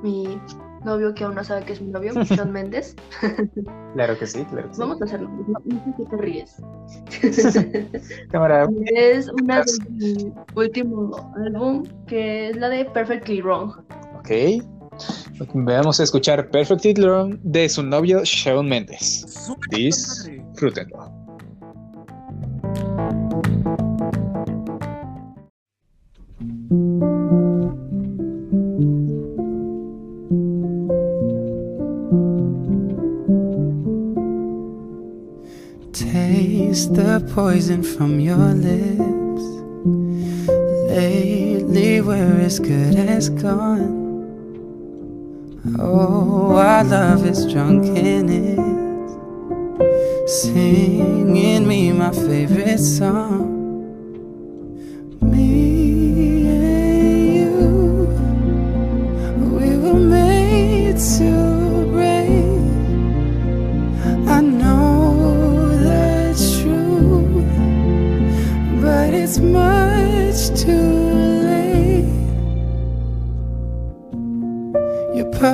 mi novio que aún no sabe que es mi novio, Sean Méndez. claro que sí, claro que sí. Vamos a hacerlo. No, sé si te ríes. Cámara. Es una de último álbum que es la de Perfectly Wrong. Ok. Vamos a escuchar Perfectly Wrong de su novio Shawn Mendes. Disfrútenlo. Taste the poison from your lips. Lately, we're as good as gone. Oh, our love is drunk in it, singing me my favorite song.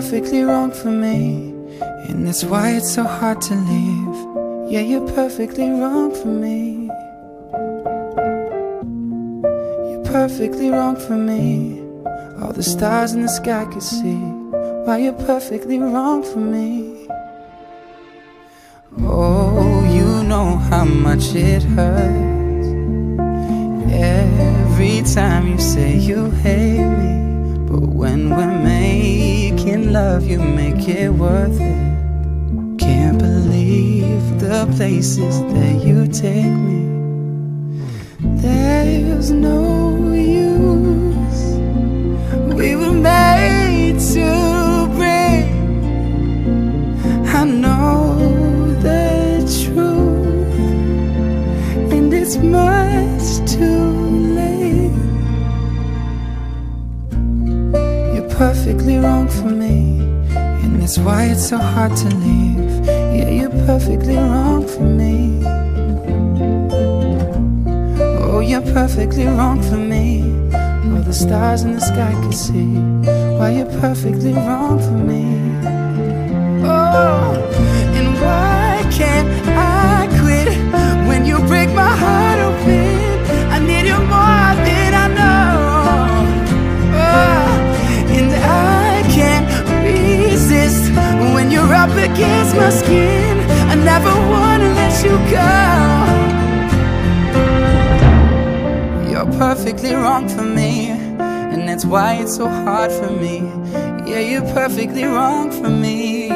Perfectly wrong for me, and that's why it's so hard to leave. Yeah, you're perfectly wrong for me. You're perfectly wrong for me. All the stars in the sky could see why you're perfectly wrong for me. Oh, you know how much it hurts every time you say you hate me. But when we're making love, you make it worth it. Can't believe the places that you take me. There's no use. We were made to break. I know the truth, and it's much too late. You're perfectly And that's why it's so hard to leave. Yeah, you're perfectly wrong for me. Oh, you're perfectly wrong for me. All the stars in the sky can see Why you're perfectly wrong for me. Oh, and why can't up against my skin. I never wanna let you go. You're perfectly wrong for me, and that's why it's so hard for me. Yeah, you're perfectly wrong for me.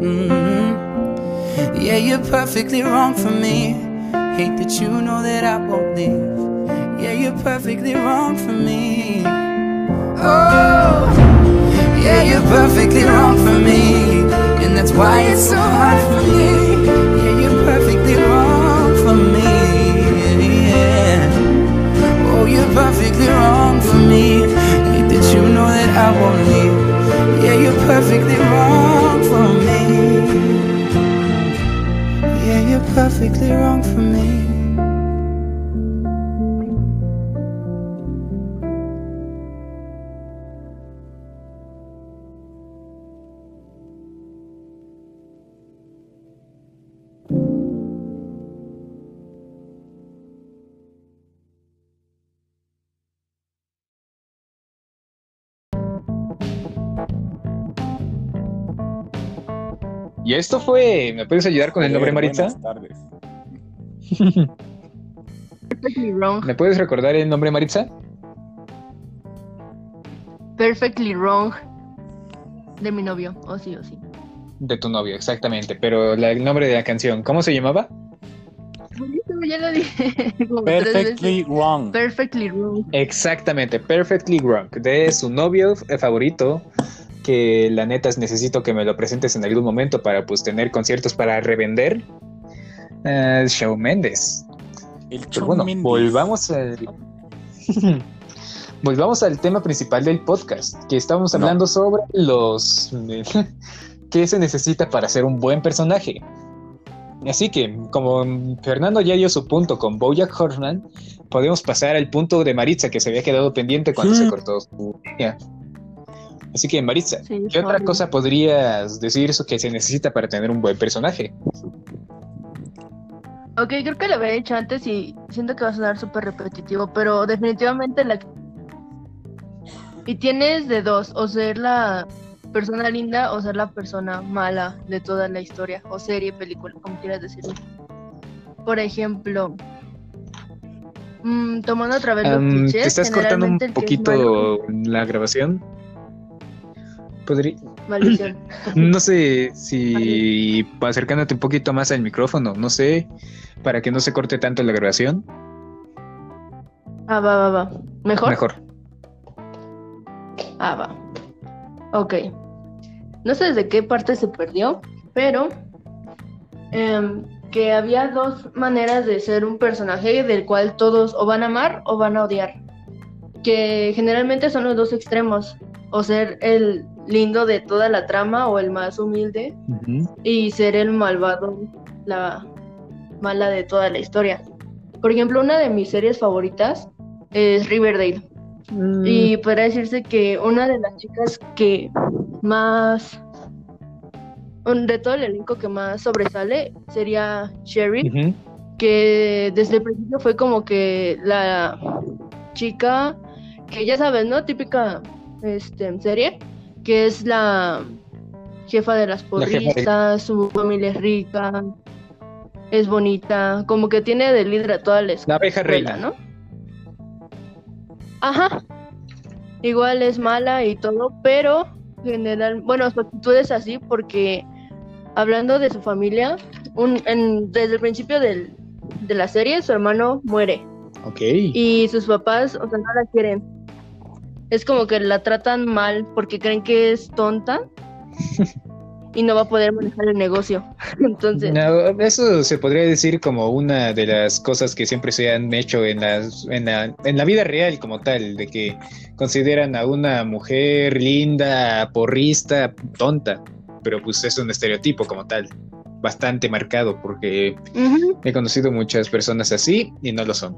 Mhm. Yeah, you're perfectly wrong for me. Hate that you know that I won't leave. Yeah, you're perfectly wrong for me. Oh, yeah, you're perfectly wrong for me. That's why it's so hard for me. Yeah, you're perfectly wrong for me. Yeah. Oh, you're perfectly wrong for me. Hate that you know that I won't leave. Yeah, you're perfectly wrong for me. Yeah, you're perfectly wrong for me. Y esto fue. ¿Me puedes ayudar con el nombre, Maritza? Buenas tardes. Perfectly wrong. ¿Me puedes recordar el nombre, Maritza? Perfectly wrong. De mi novio, o sí, o sí. De tu novio, exactamente. Pero la- el nombre de la canción, ¿cómo se llamaba? Buenísimo, ya lo dije. Perfectly wrong. Perfectly wrong. Exactamente, Perfectly Wrong, de su novio favorito, que la neta es necesito que me lo presentes en algún momento para pues tener conciertos para revender. Eh, Shawn Mendes. El Pero Shawn bueno, Mendes. volvamos al... volvamos al tema principal del podcast, que estamos No. hablando sobre los... ¿Qué se necesita para ser un buen personaje? Así que, como Fernando ya dio su punto con Bojack Horseman, podemos pasar al punto de Maritza que se había quedado pendiente cuando Sí. se cortó su línea. Así que, Maritza, Sí, ¿qué otra cosa podrías decir eso que se necesita para tener un buen personaje? Ok, creo que lo había dicho antes y siento que va a sonar súper repetitivo, pero definitivamente la... Y tienes de dos, o ser la persona linda o ser la persona mala de toda la historia, o serie, película, como quieras decirlo. Por ejemplo, mm, tomando otra vez los Am, clichés, ¿Te estás cortando un es malo- poquito la grabación? Podría... Maldición. No sé si acercándote un poquito más al micrófono, no sé, para que no se corte tanto la grabación. Ah, va, va, va. ¿Mejor? Mejor. Ah, va. Ok. No sé desde qué parte se perdió, pero em, que había dos maneras de ser un personaje del cual todos o van a amar o van a odiar. Que generalmente son los dos extremos. O ser el lindo de toda la trama o el más humilde y ser el malvado, la mala de toda la historia. Por ejemplo, una de mis series favoritas es Riverdale. Mm. Y podría decirse que una de las chicas que más, de todo el elenco que más sobresale sería Sherry, que desde el principio fue como que la chica que ya sabes, ¿no? Típica este, serie, que es la jefa de las porristas, su familia es rica, es bonita, como que tiene de líder a toda la escuela. La abeja reina. ¿no? Ajá. Igual es mala y todo, pero general, bueno, su actitud es así porque hablando de su familia, un, en- desde el principio del- de la serie, su hermano muere Ok. y sus papás, o sea, no la quieren. Es como que la tratan mal porque creen que es tonta y no va a poder manejar el negocio. Entonces, No, eso se podría decir como una de las cosas que siempre se han hecho en, las, en, la, en la vida real como tal, de que consideran a una mujer linda, porrista, tonta, pero pues es un estereotipo como tal, bastante marcado porque he conocido muchas personas así y no lo son,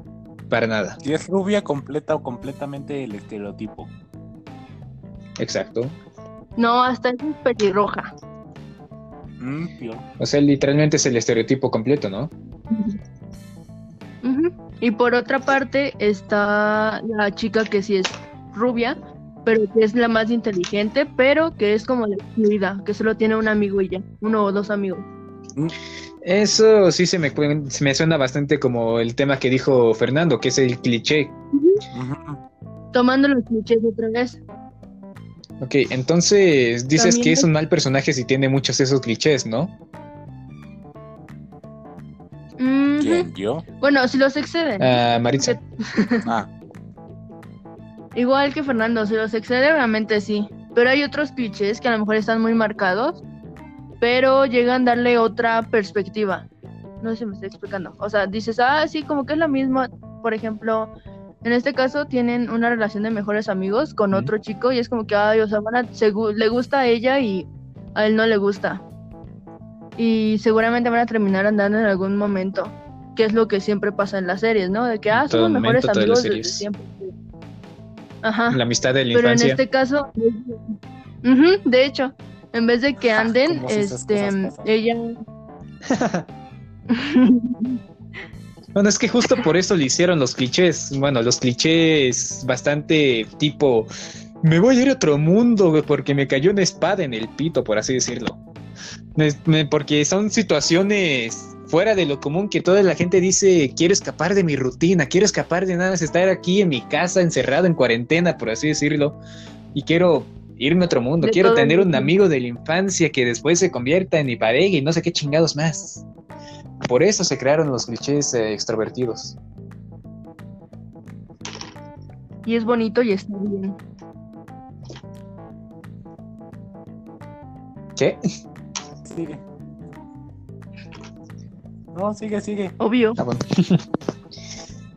para nada, Si es rubia completa o completamente el estereotipo. exacto. no, hasta es pelirroja. Mm. O sea, literalmente es el estereotipo completo, ¿no? Y por otra parte está la chica que sí es rubia, pero que es la más inteligente, pero que es como la excluida, que solo tiene un amigo y ya, uno o dos amigos. Eso sí se me, se me suena bastante como el tema que dijo Fernando, que es el cliché. Tomando los clichés otra vez. Ok, entonces dices También que es un mal personaje si tiene muchos de esos clichés, ¿no? ¿Quién? ¿Yo? Bueno, si los exceden. Ah, Maritza. Ah, Igual que Fernando, si los excede, obviamente sí. Pero hay otros clichés que a lo mejor están muy marcados, pero llegan a darle otra perspectiva. No sé si me estoy explicando. O sea, dices, ah, sí, como que es la misma. Por ejemplo, en este caso tienen una relación de mejores amigos con otro chico y es como que, ay, o sea, van a- se le gusta a ella y a él no le gusta. Y seguramente van a terminar andando en algún momento, que es lo que siempre pasa en las series, ¿no? De que, ah, somos mejores momento, amigos desde siempre. Ajá. La amistad de la Pero en este caso, de hecho, en vez de que anden, este, ella. Bueno, es que justo por eso le hicieron los clichés. Bueno, los clichés bastante tipo, me voy a ir a otro mundo güey, porque me cayó una espada en el pito, por así decirlo. Me- me- porque son situaciones fuera de lo común que toda la gente dice, quiero escapar de mi rutina, quiero escapar de nada, más estar aquí en mi casa encerrado en cuarentena, por así decirlo, y quiero irme a otro mundo, De quiero tener un amigo de la infancia que después se convierta en mi pareja y no sé qué chingados más. Por eso se crearon los clichés eh, extrovertidos. y es bonito y está bien. ¿Qué? sigue. No, sigue, sigue. Obvio. Ah, bueno.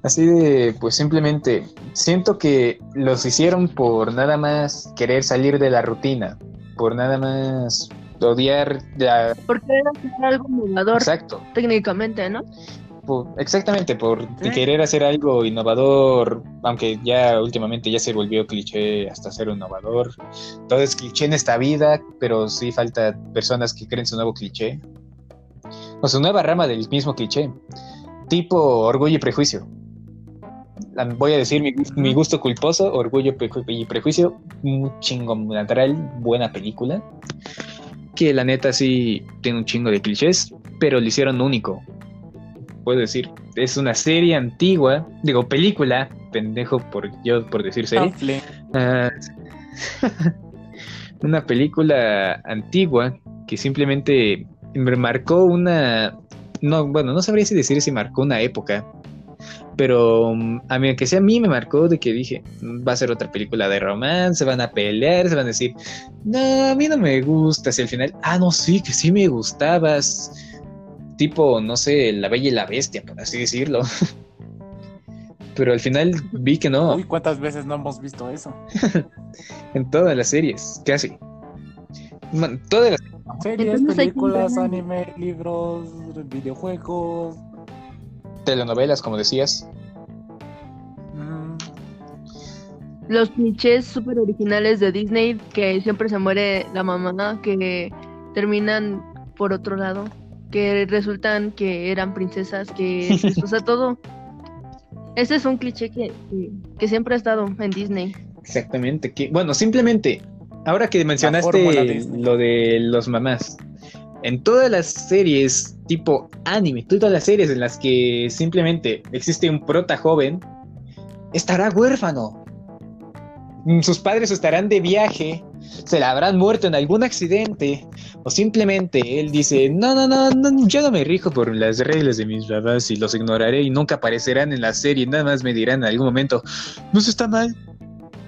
Así de, pues simplemente, siento que los hicieron por nada más querer salir de la rutina, por nada más odiar la... Porque era hacer algo innovador, Exacto, técnicamente, ¿no? por- exactamente, por Sí. querer hacer algo innovador, aunque ya últimamente ya se volvió cliché hasta ser innovador. Todo es cliché en esta vida, pero sí falta personas que creen su nuevo cliché. O su nueva rama del mismo cliché. Tipo orgullo y prejuicio. Voy a decir mi, gus- mi gusto culposo, orgullo y prejuicio, un chingo natural, buena película. Que la neta sí tiene un chingo de clichés, pero lo hicieron único puedo decir, es una serie antigua, digo película, pendejo por yo por decir serie. Ah, una película antigua que simplemente me marcó una, no, bueno, no sabría si decir si marcó una época, pero mm, a mí que sea a mí me marcó de que dije, "Mm, va a ser otra película de romance, van a pelear, se van a decir, no, a mí no me gusta, si al final, ah, no, sí, que sí me gustabas, tipo, no sé, La Bella y la Bestia, por así decirlo. Pero al final vi que no, Uy, ¿cuántas veces no hemos visto eso? en todas las series, casi. Man, todas las Series, películas, anime, libros, videojuegos. Telenovelas, como decías. mm, Los clichés súper originales de Disney, que siempre se muere la mamá, que terminan por otro lado, que resultan que eran princesas, que, o sea, todo. Ese es un cliché que, que, que siempre ha estado en Disney. Exactamente. Que, bueno, simplemente, ahora que mencionaste lo de los mamás, en todas las series tipo anime, todas las series en las que simplemente existe un prota joven, estará huérfano. Sus padres estarán de viaje, se la habrán muerto en algún accidente, o simplemente él dice, no, no, no, no, yo no me rijo por las reglas de mis papás y los ignoraré y nunca aparecerán en la serie, nada más me dirán en algún momento, no se está mal.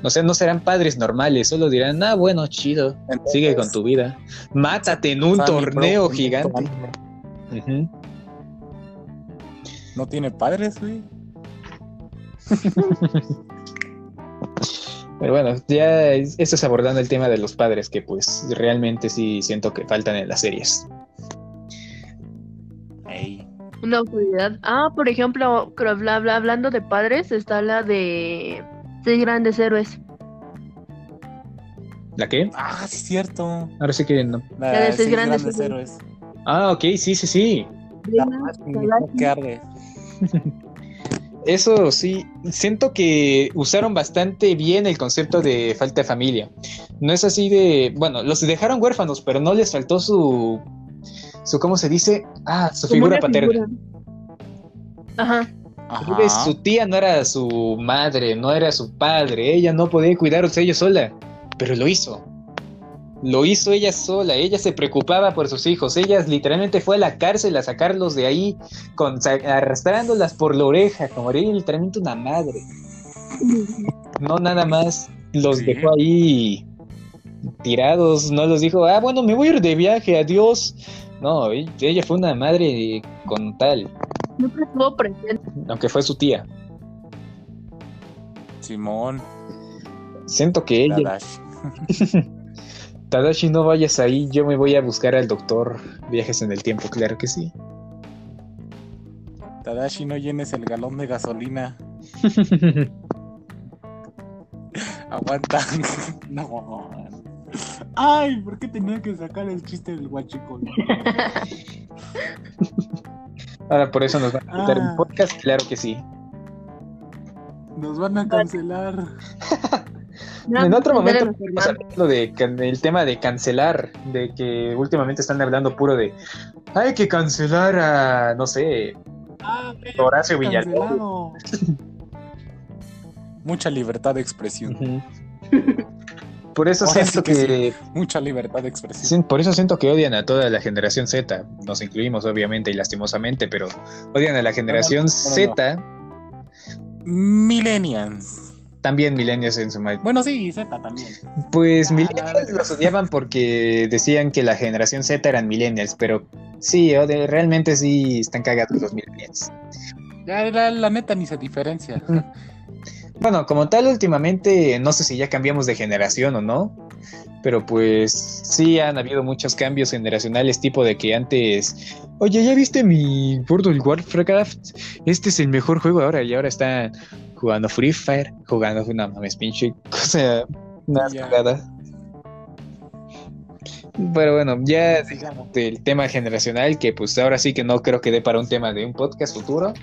O sea, no serán padres normales, solo dirán, ah, bueno, chido, sigue con tu vida. Mátate en un torneo Pro- gigante. No tiene padres, güey. Pero bueno, ya es- eso es abordando el tema de los padres, que pues realmente sí siento que faltan en las series. Una autoridad. Ah, por ejemplo, creo- bla, bla, hablando de padres, está la de Seis Grandes Héroes. ¿La qué? Ah, sí, cierto. Ahora sí que no. La, La de seis seis grandes grandes, héroes. héroes. Ah, ok, sí, sí, sí. La Reina más Galaxia. que arde. eso sí, siento que usaron bastante bien el concepto de falta de familia. No es así de, bueno, los dejaron huérfanos, pero no les faltó su, su ¿cómo se dice? Ah, su figura paterna. figura. Ajá. Ajá. Su tía no era su madre, no era su padre, ella no podía cuidarse ella sola, pero lo hizo. Lo hizo ella sola, ella se preocupaba por sus hijos, ella literalmente fue a la cárcel a sacarlos de ahí, con, arrastrándolas por la oreja, como era literalmente una madre. No nada más los Sí. dejó ahí tirados, no los dijo, ah, bueno, me voy a ir de viaje, adiós. No, ella fue una madre con tal, Siempre estuvo presente. aunque fue su tía. Simón, Siento que ella, Tadashi. Tadashi, no vayas ahí, yo me voy a buscar al doctor Viajes en el Tiempo, claro que sí. Tadashi, no llenes el galón de gasolina. Aguanta. no. Ay, ¿por qué tenía que sacar el chiste del guachicol? Ahora por eso nos van a quitar Ah. un podcast, claro que sí. Nos van a cancelar. en otro momento estamos hablando de can- el tema de cancelar, de que últimamente están hablando puro de hay que cancelar a no sé, Ah, Horacio Villalobos. Mucha libertad de expresión. Por eso siento que que, Mucha libertad de expresión. por eso siento que odian a toda la generación Z. Nos incluimos obviamente y lastimosamente, pero odian a la generación no, no. Z, Millennials. también millennials en su mayoría. Bueno, sí, Z también. Pues Ah, millennials los odiaban porque decían que la generación Z eran millennials, pero sí, realmente sí están cagados los millennials. Ya la, la neta ni se diferencia. Bueno, como tal, últimamente, no sé si ya cambiamos de generación o no, pero pues sí han habido muchos cambios generacionales, tipo de que antes, oye, ¿ya viste mi World of Warcraft? Este es el mejor juego ahora y ahora está jugando Free Fire, jugando una mames pinche cosa, una. Pero bueno, ya Sigamos. del tema generacional, que pues ahora sí que no creo que dé para un tema de un podcast futuro,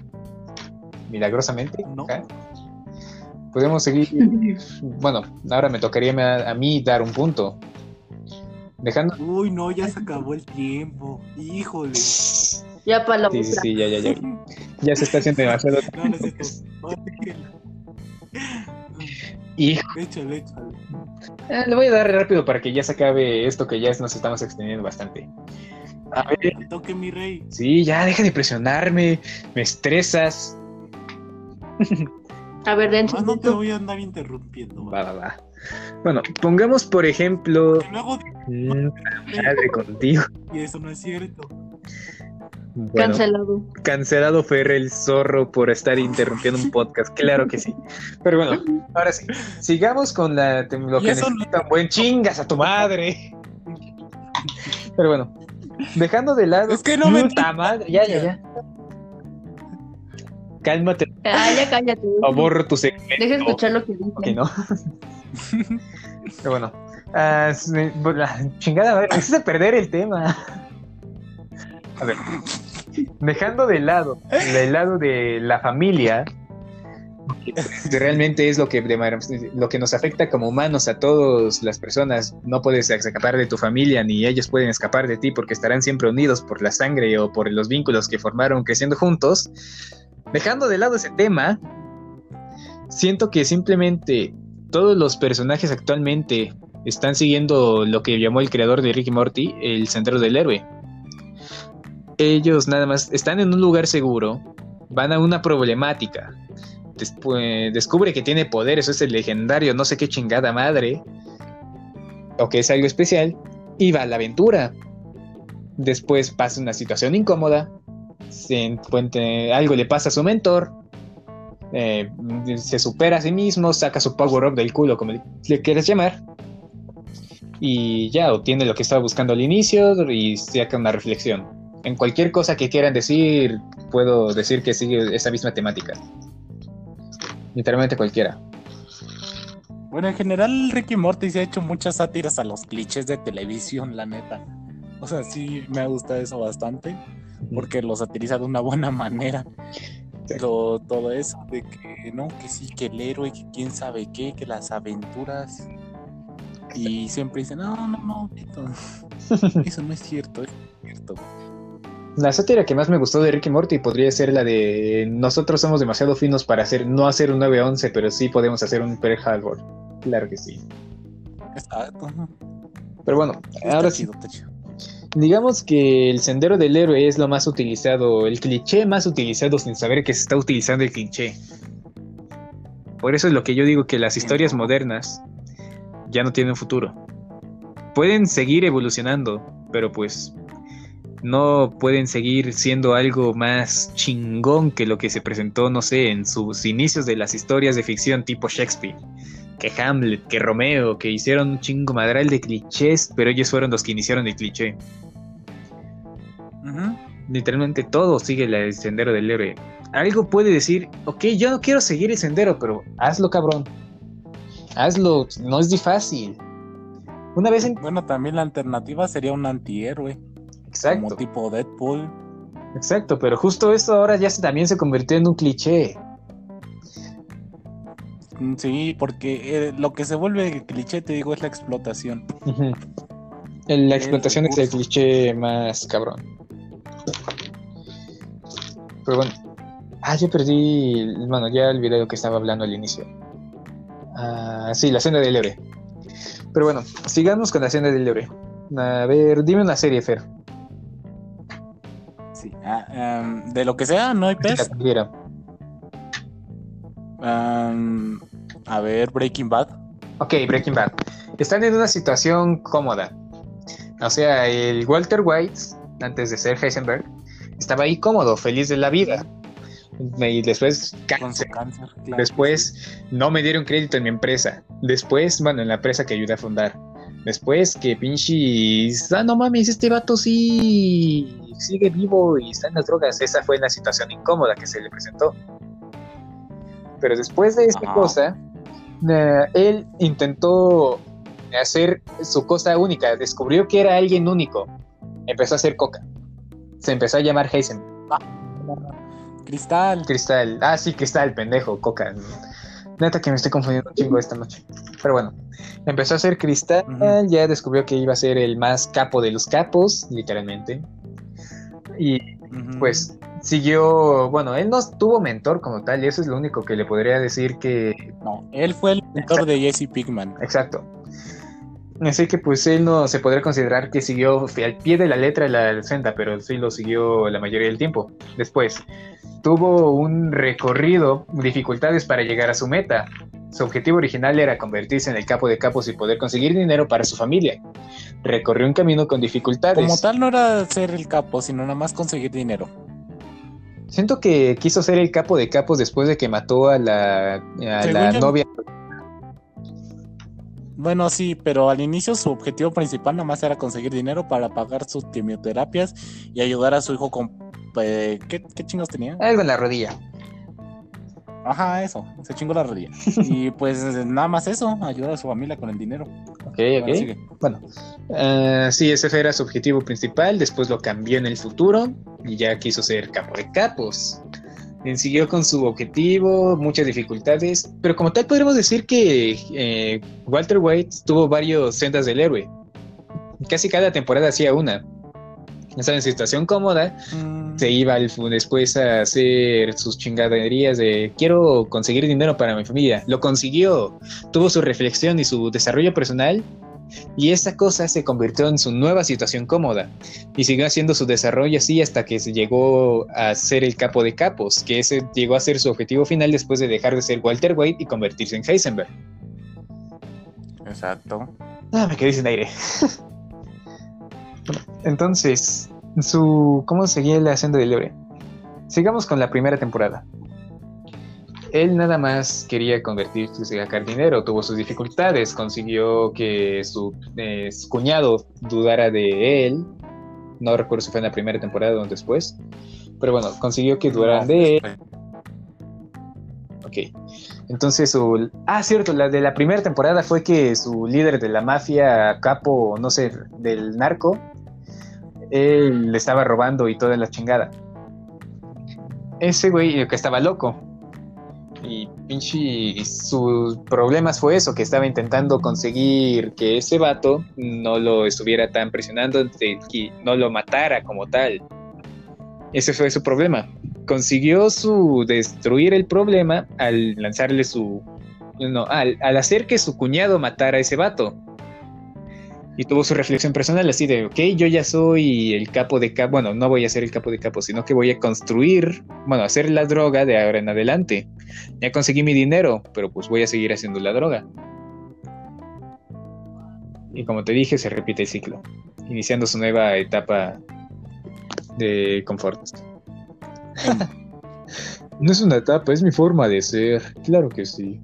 milagrosamente. No. Podemos seguir, bueno, ahora me tocaría a, a mí dar un punto. Dejando... Uy, no, ya se acabó el tiempo. Híjole. Ya para la Sí, sí, otra. sí, ya, ya, ya. Ya se está haciendo demasiado. No, no es Échale, échale. eh, le voy a dar rápido para que ya se acabe esto que ya nos estamos extendiendo bastante. A ver, toque, mi rey. sí, ya deja de presionarme, me estresas. A ver, Más un no te voy a andar interrumpiendo. Va, va, va. Bueno, pongamos por ejemplo. Y luego madre contigo. y eso no es cierto. Bueno, Cancelado. cancelado Ferre el zorro por estar interrumpiendo un podcast, claro que sí. Pero bueno, ahora sí, sigamos con la, lo que eso no- necesitan. Buen chingas a tu madre. Pero bueno, dejando de lado. Es que no me Puta madre, ya, ya, ya. Cálmate, Ah, ya cállate. aborro tu segmento. Deja escuchar lo que dice. Ok, no. Pero bueno, ah, pues, la chingada madre, me hiciste perder el tema. A ver, dejando de lado, del lado de la familia, que realmente es lo que, de lo que nos afecta como humanos a todas las personas. No puedes escapar de tu familia, ni ellos pueden escapar de ti porque estarán siempre unidos por la sangre o por los vínculos que formaron creciendo juntos. Dejando de lado ese tema, siento que simplemente todos los personajes actualmente están siguiendo lo que llamó el creador de Ricky Morty, el centro del héroe. Ellos nada más están en un lugar seguro, van a una problemática, después descubre que tiene poderes, eso es el legendario, no sé qué chingada madre, o que es algo especial, y va a la aventura. Después pasa una situación incómoda, algo le pasa a su mentor, eh, se supera a sí mismo, saca su power up del culo, como le, quieras llamar, y ya obtiene lo que estaba buscando al inicio y saca una reflexión. En cualquier cosa que quieran decir, puedo decir que sigue esa misma temática. Literalmente cualquiera. Bueno, en general, Ricky Morty se ha hecho muchas sátiras a los clichés de televisión, la neta. O sea, sí me gusta eso bastante, porque lo satiriza de una buena manera. todo eso de que no, que sí, que el héroe, que quién sabe qué, que las aventuras. Y siempre dicen, no, no, no, eso, eso no es cierto, es cierto. La sátira que más me gustó de Rick y Morty podría ser la de nosotros somos demasiado finos para hacer no hacer un 911, pero sí podemos hacer un Pearl Harbor. Claro que sí. Exacto. Pero bueno, ahora sí, chido. Digamos que el sendero del héroe es lo más utilizado, el cliché más utilizado sin saber que se está utilizando el cliché. Por eso es lo que yo digo que las historias modernas ya no tienen futuro. Pueden seguir evolucionando, pero pues no pueden seguir siendo algo más chingón que lo que se presentó, no sé, en sus inicios de las historias de ficción tipo Shakespeare. Que Hamlet, que Romeo, que hicieron un chingo madral de clichés, pero ellos fueron los que iniciaron el cliché. Literalmente todo sigue el sendero del héroe. Algo puede decir, ok, yo no quiero seguir el sendero, pero hazlo, cabrón. Hazlo, no es de fácil. Una vez en... Bueno, también la alternativa sería un antihéroe, como Exacto, tipo Deadpool. exacto, pero justo eso ahora ya se, también se convirtió en un cliché. Mm, Sí, porque eh, lo que se vuelve cliché, te digo, es la explotación. La El explotación es el cliché más cabrón. Pero bueno. Ah, yo perdí. Bueno, ya olvidé lo que estaba hablando al inicio. Ah, sí, la senda del héroe. Pero bueno, sigamos con la senda del héroe. A ver, dime una serie, Fer. Sí. ah, em, de lo que sea, no hay pez. tuviera. A ver, Breaking Bad. Ok, Breaking Bad. Están en una situación cómoda. O sea, el Walter White, antes de ser Heisenberg, estaba ahí cómodo, feliz de la vida. Y después cáncer. cáncer. claro. Después no me dieron crédito en mi empresa. Después, bueno, en la empresa que ayudé a fundar. Después que pinches, ah, no mames, este vato sí sigue vivo y está en las drogas. Esa fue la situación incómoda que se le presentó. Pero después de esta Ajá. cosa, eh, él intentó hacer su cosa única. Descubrió que era alguien único. Empezó a hacer coca. Se empezó a llamar Heisenberg. Cristal. Cristal. Ah, sí, Cristal, pendejo, coca. Neta que me estoy confundiendo un chingo esta noche. Pero bueno, empezó a hacer Cristal, ya descubrió que iba a ser el más capo de los capos, literalmente. Y. pues siguió, bueno, él no tuvo mentor como tal, y eso es lo único que le podría decir que, No, él fue el mentor de Jesse Pinkman. exacto. Así que pues él no se podría considerar que siguió al pie de la letra la senda, pero sí lo siguió la mayoría del tiempo. Después, tuvo un recorrido, dificultades para llegar a su meta. Su objetivo original era convertirse en el capo de capos y poder conseguir dinero para su familia. Recorrió un camino con dificultades. Como tal no era ser el capo, sino nada más conseguir dinero. Siento que quiso ser el capo de capos después de que mató a la, a la yo- novia. Bueno, sí, pero al inicio su objetivo principal nada más era conseguir dinero para pagar sus quimioterapias y ayudar a su hijo con... eh, ¿qué, ¿Qué chingos tenía? Algo en la rodilla. Ajá, eso, se chingó la rodilla. Y pues nada más eso, ayudar a su familia con el dinero. Ok, Bueno, ok. sigue. Bueno, eh, sí, ese era su objetivo principal. Después lo cambió en el futuro y ya quiso ser capo de capos. Eh, Siguió con su objetivo, muchas dificultades, pero como tal podríamos decir que eh, Walter White tuvo varios sendas del héroe. Casi cada temporada hacía una. Estaba en situación cómoda, Mm, se iba al después a hacer sus chingaderías de quiero conseguir dinero para mi familia. Lo consiguió, tuvo su reflexión y su desarrollo personal y esa cosa se convirtió en su nueva situación cómoda y siguió haciendo su desarrollo así hasta que se llegó a ser el capo de capos, que ese llegó a ser su objetivo final después de dejar de ser Walter White y convertirse en Heisenberg. Exacto. Ah, me quedé sin aire. Entonces, su ¿cómo seguía la senda del héroe? Sigamos con la primera temporada. Él nada más quería convertirse a sacar dinero, tuvo sus dificultades, consiguió que su eh, cuñado dudara de él. No recuerdo si fue en la primera temporada o después. Pero bueno, consiguió que dudaran de él. Ok. Entonces su... Ah, cierto, la de la primera temporada fue que su líder de la mafia, capo, no sé, del narco, él le estaba robando y toda la chingada. ese güey que estaba loco. Y pinche, sus problemas fue eso, que estaba intentando conseguir que ese vato no lo estuviera tan presionando, que no lo matara como tal. Ese fue su problema. Consiguió su destruir el problema al lanzarle su... No, al, al hacer que su cuñado matara a ese vato y tuvo su reflexión personal así de, ok, yo ya soy el capo de capo, bueno, no voy a ser el capo de capo, sino que voy a construir, bueno, hacer la droga de ahora en adelante. Ya conseguí mi dinero, pero pues voy a seguir haciendo la droga. Y como te dije, se repite el ciclo, iniciando su nueva etapa de confort. no es una etapa, es mi forma de ser, claro que sí.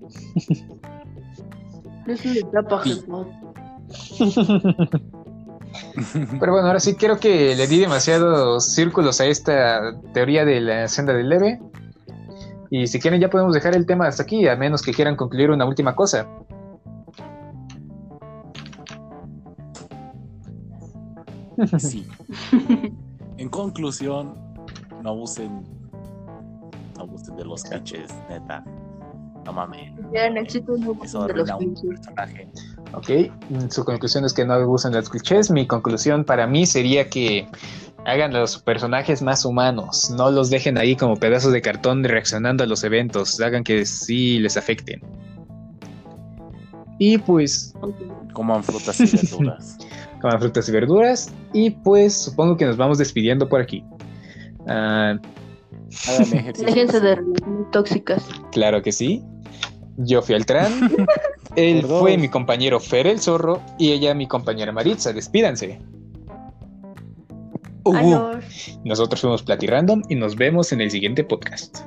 No es una etapa, Pero bueno, ahora sí creo que le di demasiados círculos a esta teoría de la senda del leve. Y si quieren ya podemos dejar el tema hasta aquí, a menos que quieran concluir una última cosa. Sí. en conclusión, no abusen, no abusen de los clichés, neta. No mames. Eso de los personaje. Ok, su conclusión es que no usan los clichés. Mi conclusión para mí sería que hagan los personajes más humanos, no los dejen ahí como pedazos de cartón reaccionando a los eventos, hagan que sí les afecten. Y pues... Coman frutas y verduras. Coman frutas y verduras. Y pues supongo que nos vamos despidiendo por aquí. Uh, Déjense de tóxicas. Claro que sí. Yo fui al tran. Él fue mi compañero Fer el Zorro y ella mi compañera Maritza. Despídanse. Nosotros fuimos Platy Random y nos vemos en el siguiente podcast.